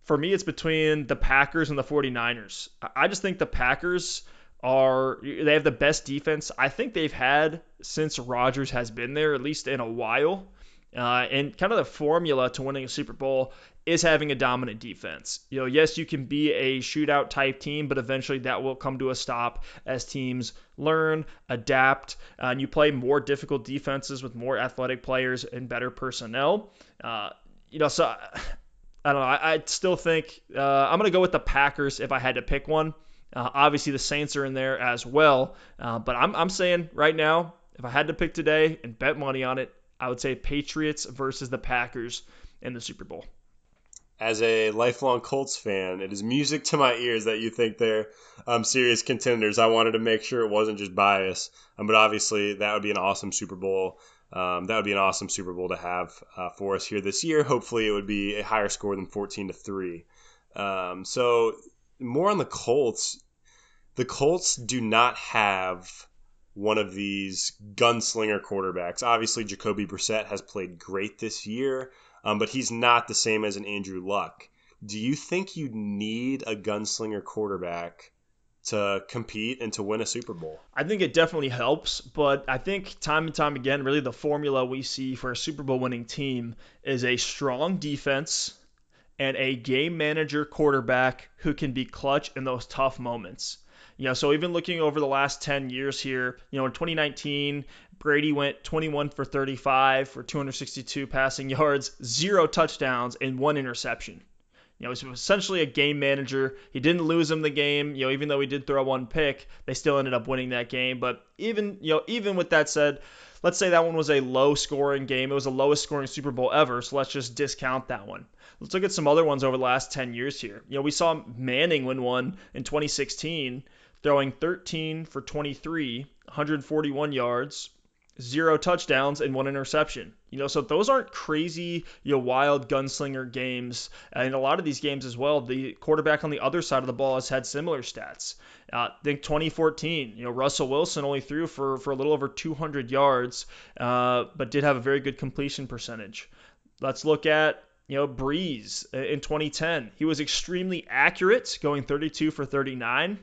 for me, it's between the Packers and the 49ers. I just think the Packers are they have the best defense I think they've had since Rodgers has been there, at least in a while. Uh, and kind of the formula to winning a Super Bowl is having a dominant defense. You know, yes, you can be a shootout type team, but eventually that will come to a stop as teams learn, adapt, uh, and you play more difficult defenses with more athletic players and better personnel. Uh, you know, so I don't know. I, I still think uh, I'm going to go with the Packers if I had to pick one. Uh, obviously, the Saints are in there as well, uh, but I'm, I'm saying right now, if I had to pick today and bet money on it, I would say Patriots versus the Packers in the Super Bowl as a lifelong Colts fan, it is music to my ears that you think they're um, serious contenders. I wanted to make sure it wasn't just bias, um, but obviously that would be an awesome Super Bowl. Um, that would be an awesome Super Bowl to have uh, for us here this year. Hopefully, it would be a higher score than 14 to three. Um, so more on the Colts. The Colts do not have one of these gunslinger quarterbacks. Obviously, Jacoby Brissett has played great this year um, but he's not the same as an Andrew Luck. Do you think you need a gunslinger quarterback to compete and to win a Super Bowl? I think it definitely helps, but I think time and time again, really the formula we see for a Super Bowl winning team is a strong defense and a game manager quarterback who can be clutch in those tough moments. You know, so even looking over the last 10 years here, you know, in 2019, Brady went 21 for 35 for 262 passing yards, zero touchdowns, and one interception. You know, was essentially a game manager. He didn't lose him the game. You know, even though he did throw one pick, they still ended up winning that game. But even you know, even with that said, let's say that one was a low scoring game. It was the lowest scoring Super Bowl ever. So let's just discount that one. Let's look at some other ones over the last 10 years here. You know, we saw Manning win one in 2016, throwing 13 for 23, 141 yards, zero touchdowns and one interception. You know, so those aren't crazy, you know, wild gunslinger games. And in a lot of these games as well, the quarterback on the other side of the ball has had similar stats. Uh, I think 2014, you know, Russell Wilson only threw for, for a little over 200 yards, uh, but did have a very good completion percentage. Let's look at you know, Brees in 2010. He was extremely accurate, going 32 for 39,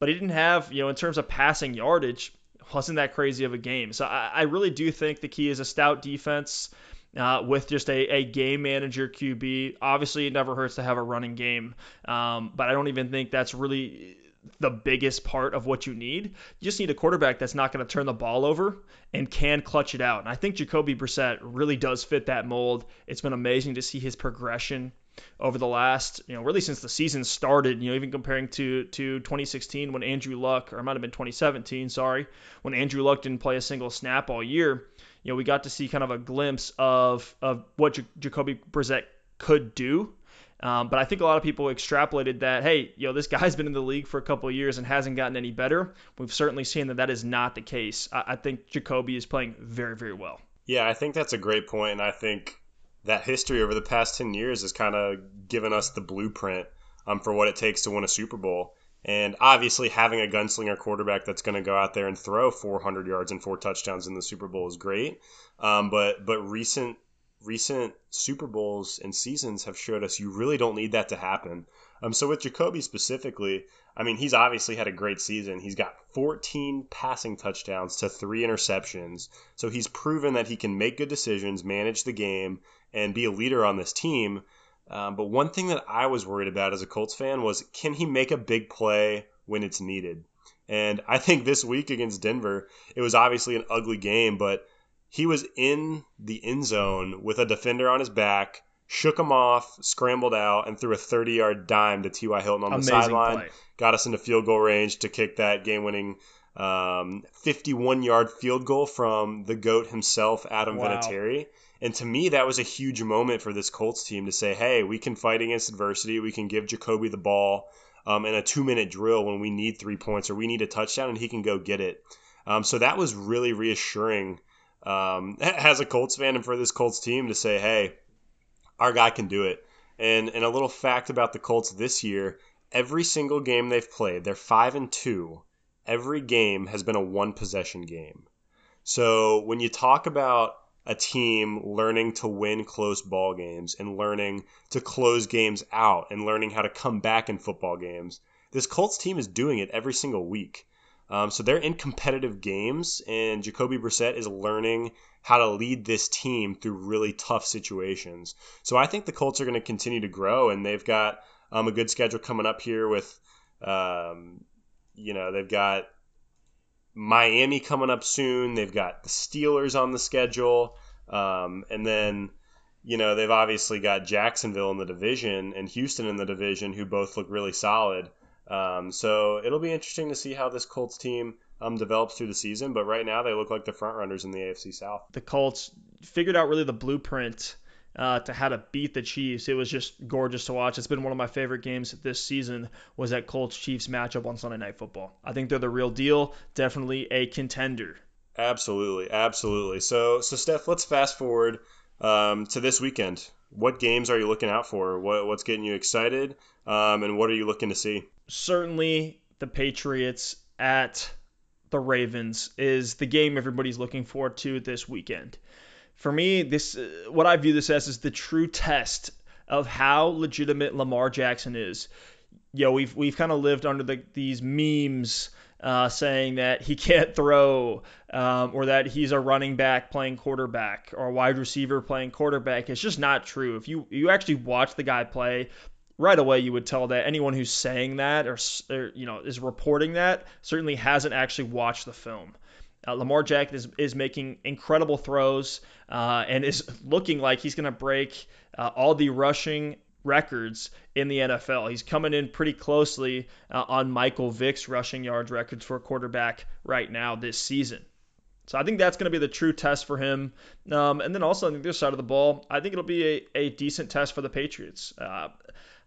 but he didn't have, you know, in terms of passing yardage, wasn't that crazy of a game. So I, I really do think the key is a stout defense. Uh, with just a, a game manager QB. Obviously, it never hurts to have a running game, um, but I don't even think that's really the biggest part of what you need. You just need a quarterback that's not going to turn the ball over and can clutch it out. And I think Jacoby Brissett really does fit that mold. It's been amazing to see his progression over the last, you know, really since the season started, you know, even comparing to to 2016 when Andrew Luck, or it might have been 2017, sorry, when Andrew Luck didn't play a single snap all year, you know, we got to see kind of a glimpse of of what J- Jacoby Brissett could do um, but I think a lot of people extrapolated that, hey, you know, this guy's been in the league for a couple of years and hasn't gotten any better. We've certainly seen that that is not the case. I, I think Jacoby is playing very, very well. Yeah, I think that's a great point, and I think that history over the past ten years has kind of given us the blueprint um, for what it takes to win a Super Bowl. And obviously, having a gunslinger quarterback that's going to go out there and throw 400 yards and four touchdowns in the Super Bowl is great. Um, but but recent recent Super Bowls and seasons have showed us you really don't need that to happen. Um, so with Jacoby specifically, I mean, he's obviously had a great season. He's got 14 passing touchdowns to three interceptions. So he's proven that he can make good decisions, manage the game, and be a leader on this team. Um, but one thing that I was worried about as a Colts fan was can he make a big play when it's needed? And I think this week against Denver, it was obviously an ugly game, but he was in the end zone with a defender on his back, shook him off, scrambled out, and threw a 30 yard dime to T.Y. Hilton on Amazing the sideline. Got us into field goal range to kick that game winning 51 um, yard field goal from the GOAT himself, Adam wow. Vinatieri. And to me, that was a huge moment for this Colts team to say, hey, we can fight against adversity. We can give Jacoby the ball um, in a two minute drill when we need three points or we need a touchdown, and he can go get it. Um, so that was really reassuring um, as a Colts fan and for this Colts team to say, hey, our guy can do it. And and a little fact about the Colts this year: every single game they've played, they're five and two. Every game has been a one possession game. So when you talk about a team learning to win close ball games and learning to close games out and learning how to come back in football games, this Colts team is doing it every single week. Um, so they're in competitive games, and Jacoby Brissett is learning how to lead this team through really tough situations. So I think the Colts are going to continue to grow, and they've got um, a good schedule coming up here with, um, you know, they've got Miami coming up soon. They've got the Steelers on the schedule, um, and then you know they've obviously got Jacksonville in the division and Houston in the division, who both look really solid. Um, so it'll be interesting to see how this Colts team um, develops through the season. But right now, they look like the front runners in the AFC South. The Colts figured out really the blueprint uh, to how to beat the Chiefs. It was just gorgeous to watch. It's been one of my favorite games this season. Was that Colts Chiefs matchup on Sunday Night Football? I think they're the real deal. Definitely a contender. Absolutely, absolutely. So, so Steph, let's fast forward um, to this weekend. What games are you looking out for? What, what's getting you excited? Um, and what are you looking to see? certainly the Patriots at the Ravens is the game everybody's looking forward to this weekend. For me, this uh, what I view this as is the true test of how legitimate Lamar Jackson is. You know, we've we've kind of lived under the, these memes uh, saying that he can't throw um, or that he's a running back playing quarterback or a wide receiver playing quarterback. It's just not true. If you you actually watch the guy play, right away you would tell that anyone who's saying that or, or you know is reporting that certainly hasn't actually watched the film. Uh, Lamar Jackson is, is making incredible throws uh, and is looking like he's going to break uh, all the rushing records in the NFL. He's coming in pretty closely uh, on Michael Vick's rushing yards records for a quarterback right now this season. So I think that's going to be the true test for him. Um, and then also on the other side of the ball, I think it'll be a, a decent test for the Patriots. Uh,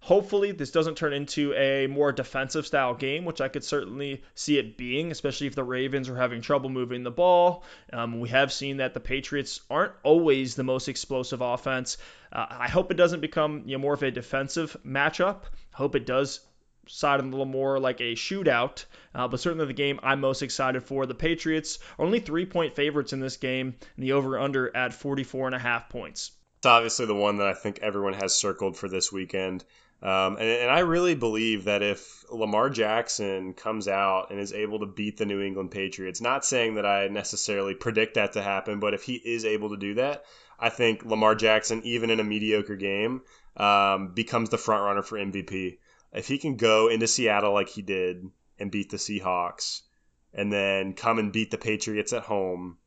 Hopefully, this doesn't turn into a more defensive style game, which I could certainly see it being, especially if the Ravens are having trouble moving the ball. Um, we have seen that the Patriots aren't always the most explosive offense. Uh, I hope it doesn't become you know, more of a defensive matchup. I hope it does side a little more like a shootout. Uh, but certainly the game I'm most excited for. The Patriots are only three point favorites in this game, and the over under at 44 and a half points. It's obviously the one that I think everyone has circled for this weekend. Um, and, and, I really believe that if Lamar Jackson comes out and is able to beat the New England Patriots, not saying that I necessarily predict that to happen, but if he is able to do that, I think Lamar Jackson, even in a mediocre game, um, becomes the front runner for MVP. If he can go into Seattle like he did and beat the Seahawks, and then come and beat the Patriots at home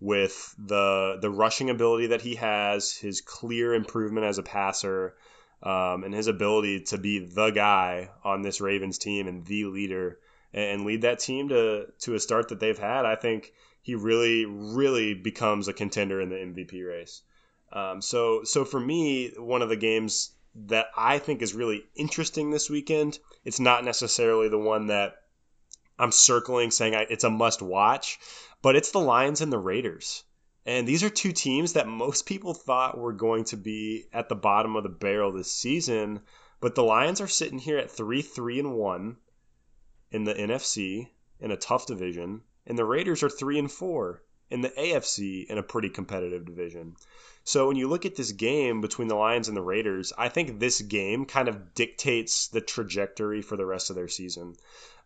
with the the rushing ability that he has, his clear improvement as a passer um, and his ability to be the guy on this Ravens team and the leader and lead that team to to a start that they've had, I think he really really becomes a contender in the MVP race. Um, so so for me, one of the games that I think is really interesting this weekend, it's not necessarily the one that I'm circling saying I, it's a must watch, but it's the Lions and the Raiders. And these are two teams that most people thought were going to be at the bottom of the barrel this season. But the Lions are sitting here at 3 3 and 1 in the NFC in a tough division. And the Raiders are 3 and 4 in the AFC in a pretty competitive division. So when you look at this game between the Lions and the Raiders, I think this game kind of dictates the trajectory for the rest of their season.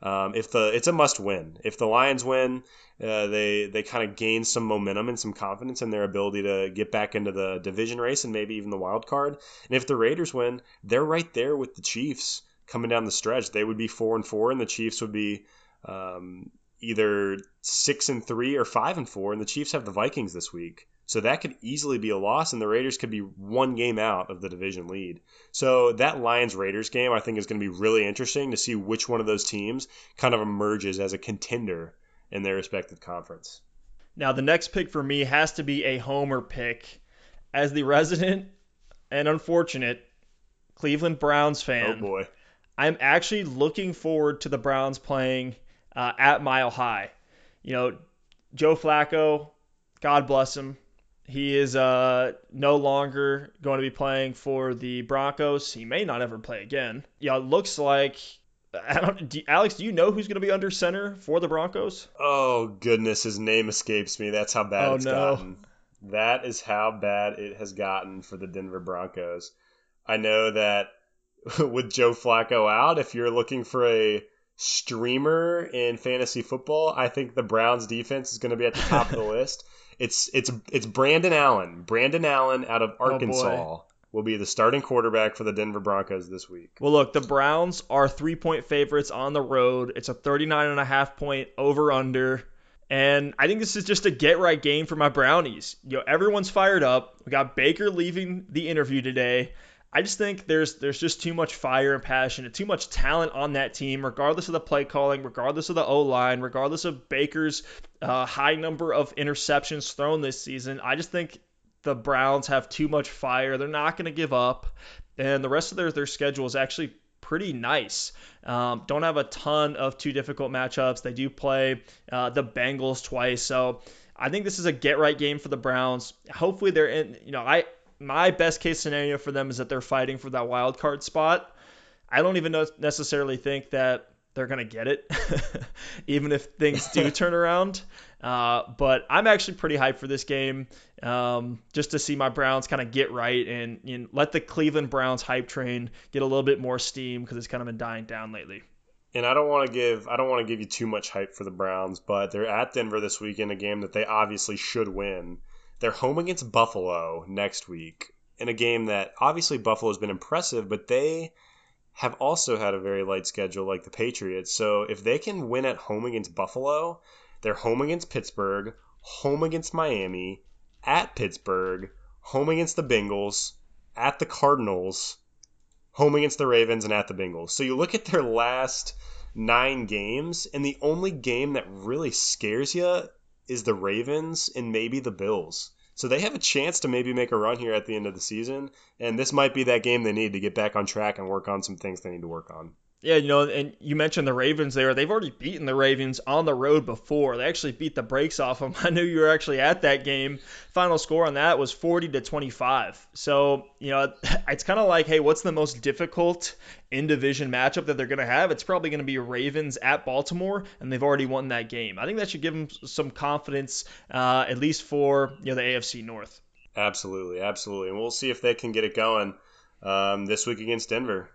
Um, if the it's a must win. If the Lions win, uh, they they kind of gain some momentum and some confidence in their ability to get back into the division race and maybe even the wild card. And if the Raiders win, they're right there with the Chiefs coming down the stretch. They would be four and four, and the Chiefs would be um, either six and three or five and four. And the Chiefs have the Vikings this week. So that could easily be a loss, and the Raiders could be one game out of the division lead. So that Lions Raiders game, I think, is going to be really interesting to see which one of those teams kind of emerges as a contender in their respective conference. Now, the next pick for me has to be a homer pick. As the resident and unfortunate Cleveland Browns fan, oh boy, I'm actually looking forward to the Browns playing uh, at Mile High. You know, Joe Flacco, God bless him, he is uh, no longer going to be playing for the Broncos. He may not ever play again. Yeah, it looks like. I don't, do, Alex, do you know who's going to be under center for the Broncos? Oh goodness, his name escapes me. That's how bad oh, it's no. gotten. That is how bad it has gotten for the Denver Broncos. I know that with Joe Flacco out, if you're looking for a streamer in fantasy football, I think the Browns defense is going to be at the top of the list. It's it's it's Brandon Allen. Brandon Allen out of oh, Arkansas oh will be the starting quarterback for the Denver Broncos this week. Well, look, the Browns are three point favorites on the road. It's a 39 and a half point over under. And I think this is just a get right game for my Brownies. You know, everyone's fired up. We got Baker leaving the interview today. I just think there's there's just too much fire and passion and too much talent on that team, regardless of the play calling, regardless of the O line, regardless of Baker's uh, high number of interceptions thrown this season. I just think the Browns have too much fire. They're not going to give up, and the rest of their their schedule is actually pretty nice. Um, don't have a ton of too difficult matchups. They do play uh, the Bengals twice, so I think this is a get right game for the Browns. Hopefully they're in. You know, I my best case scenario for them is that they're fighting for that wild card spot. I don't even necessarily think that they're going to get it, even if things do turn around. Uh, but I'm actually pretty hyped for this game um, just to see my Browns kind of get right and you know, let the Cleveland Browns hype train get a little bit more steam because it's kind of been dying down lately. And I don't want to give I don't want to give you too much hype for the Browns, but they're at Denver this weekend, a game that they obviously should win. They're home against Buffalo next week in a game that obviously Buffalo has been impressive, but they have also had a very light schedule like the Patriots. So if they can win at home against Buffalo, they're home against Pittsburgh, home against Miami, at Pittsburgh, home against the Bengals, at the Cardinals, home against the Ravens, and at the Bengals. So you look at their last nine games, and the only game that really scares you is the Ravens and maybe the Bills. So they have a chance to maybe make a run here at the end of the season, and this might be that game they need to get back on track and work on some things they need to work on. Yeah, you know, and you mentioned the Ravens there. They've already beaten the Ravens on the road before. They actually beat the brakes off them. I knew you were actually at that game. Final score on that was 40 to 25. So, you know, it's kind of like, hey, what's the most difficult in division matchup that they're going to have? It's probably going to be Ravens at Baltimore, and they've already won that game. I think that should give them some confidence, uh, at least for, you know, the AFC North. Absolutely, absolutely. And we'll see if they can get it going um, this week against Denver.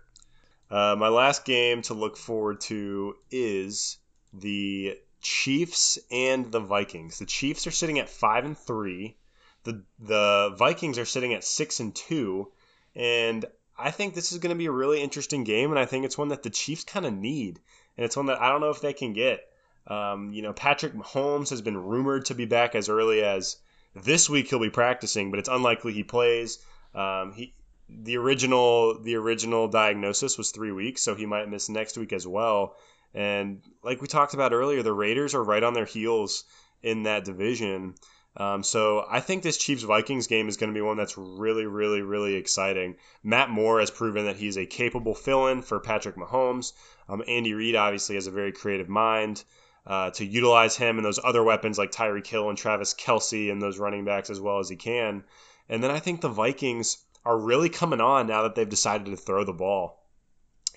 Uh, my last game to look forward to is the Chiefs and the Vikings. The Chiefs are sitting at five and three. The the Vikings are sitting at six and two, and I think this is going to be a really interesting game, and I think it's one that the Chiefs kind of need, and it's one that I don't know if they can get. Um, you know, Patrick Mahomes has been rumored to be back as early as this week. He'll be practicing, but it's unlikely he plays. Um, he the original the original diagnosis was three weeks, so he might miss next week as well. And like we talked about earlier, the Raiders are right on their heels in that division. Um, so I think this Chiefs Vikings game is going to be one that's really, really, really exciting. Matt Moore has proven that he's a capable fill-in for Patrick Mahomes. Um, Andy Reid obviously has a very creative mind uh, to utilize him and those other weapons like Tyreek Hill and Travis Kelce and those running backs as well as he can. And then I think the Vikings are really coming on now that they've decided to throw the ball.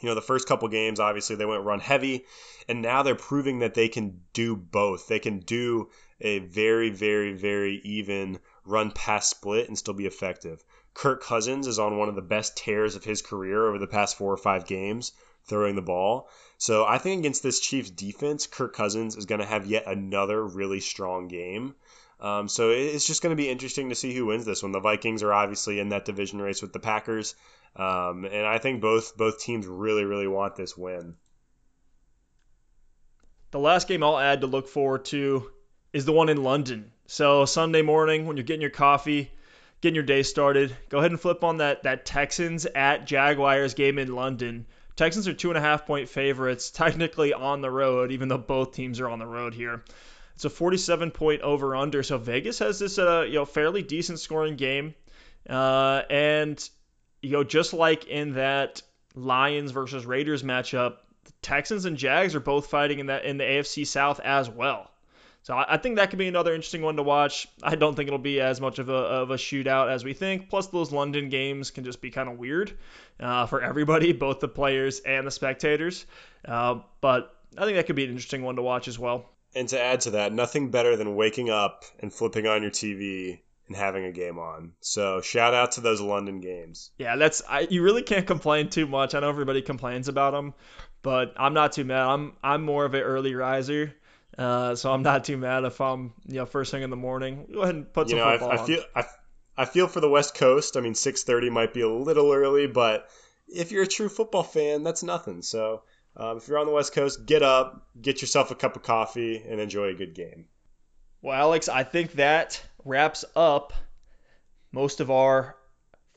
You know, the first couple games, obviously, they went run heavy, and now they're proving that they can do both. They can do a very, very, very even run pass split and still be effective. Kirk Cousins is on one of the best tears of his career over the past four or five games throwing the ball. So I think against this Chiefs defense, Kirk Cousins is going to have yet another really strong game. Um, so it's just going to be interesting to see who wins this one. The Vikings are obviously in that division race with the Packers, um, and I think both both teams really really want this win. The last game I'll add to look forward to is the one in London. So Sunday morning when you're getting your coffee, getting your day started, go ahead and flip on that that Texans at Jaguars game in London. Texans are two and a half point favorites, technically on the road, even though both teams are on the road here. It's a 47 point over under. So Vegas has this uh, you know fairly decent scoring game, uh, and you know just like in that Lions versus Raiders matchup, the Texans and Jags are both fighting in that in the AFC South as well. So I, think that could be another interesting one to watch. I don't think it'll be as much of a, of a shootout as we think. Plus, those London games can just be kind of weird uh, for everybody, both the players and the spectators. Uh, but I think that could be an interesting one to watch as well. And to add to that, nothing better than waking up and flipping on your TV and having a game on. So shout out to those London games. Yeah, that's I, you really can't complain too much. I know everybody complains about them, but I'm not too mad. I'm I'm more of an early riser. Uh, so I'm not too mad if I'm you know first thing in the morning. Go ahead and put some you know, football I, I feel I, I feel for the West Coast. I mean, 6:30 might be a little early, but if you're a true football fan, that's nothing. So um, if you're on the West Coast, get up, get yourself a cup of coffee, and enjoy a good game. Well, Alex, I think that wraps up most of our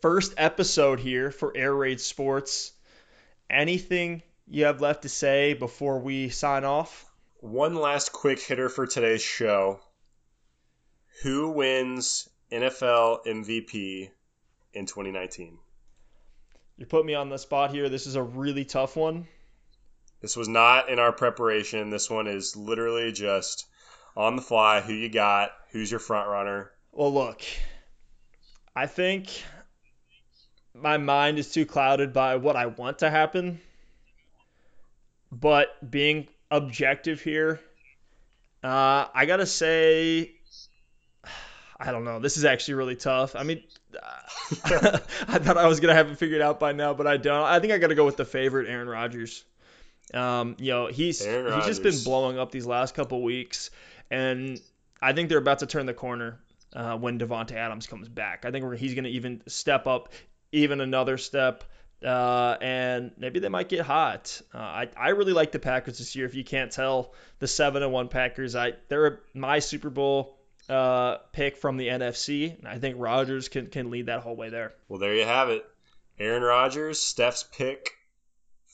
first episode here for Air Raid Sports. Anything you have left to say before we sign off? One last quick hitter for today's show. Who wins NFL MVP in 2019? You put me on the spot here. This is a really tough one. This was not in our preparation. This one is literally just on the fly. Who you got? Who's your front runner? Well, look, I think my mind is too clouded by what I want to happen. But being objective here, uh, I gotta say, I don't know. This is actually really tough. I mean, I thought I was gonna have it figured out by now, but I don't. I think I gotta go with the favorite, Aaron Rodgers. Um, you know, he's he's just been blowing up these last couple weeks, and I think they're about to turn the corner uh, when Davante Adams comes back. I think he's going to even step up even another step. Uh, and maybe they might get hot. Uh, I, I really like the Packers this year. If you can't tell, the seven and one Packers, I they're my Super Bowl uh, pick from the NFC. And I think Rodgers can can lead that whole way there. Well, there you have it. Aaron Rodgers, Steph's pick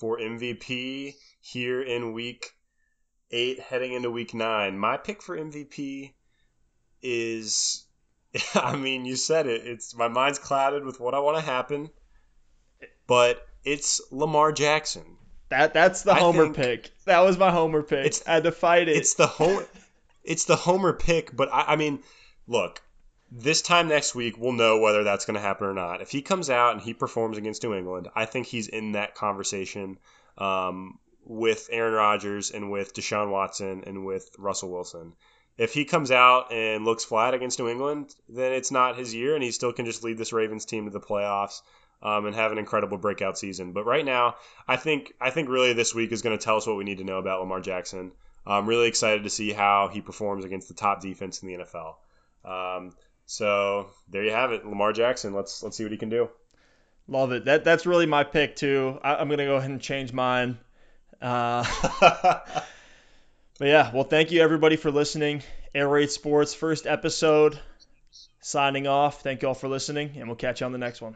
for MVP here in week eight, heading into week nine. My pick for MVP is, I mean, you said it. It's my mind's clouded with what I want to happen, but it's Lamar Jackson. That that's the homer pick. That was my homer pick. It's, I had to fight it. It's the home. it's the homer pick, but I, I mean, look, this time next week, we'll know whether that's going to happen or not. If he comes out and he performs against New England, I think he's in that conversation um, with Aaron Rodgers and with Deshaun Watson and with Russell Wilson. if he comes out and looks flat against New England, then it's not his year, and he still can just lead this Ravens team to the playoffs um, and have an incredible breakout season. But right now, I think I think really this week is going to tell us what we need to know about Lamar Jackson. I'm really excited to see how he performs against the top defense in the NFL. Um, so there you have it, Lamar Jackson. Let's let's see what he can do. Love it. That that's really my pick too. I, am gonna go ahead and change mine. Uh, but yeah, well, thank you everybody for listening. Air Raid Sports first episode. Signing off. Thank you all for listening, and we'll catch you on the next one.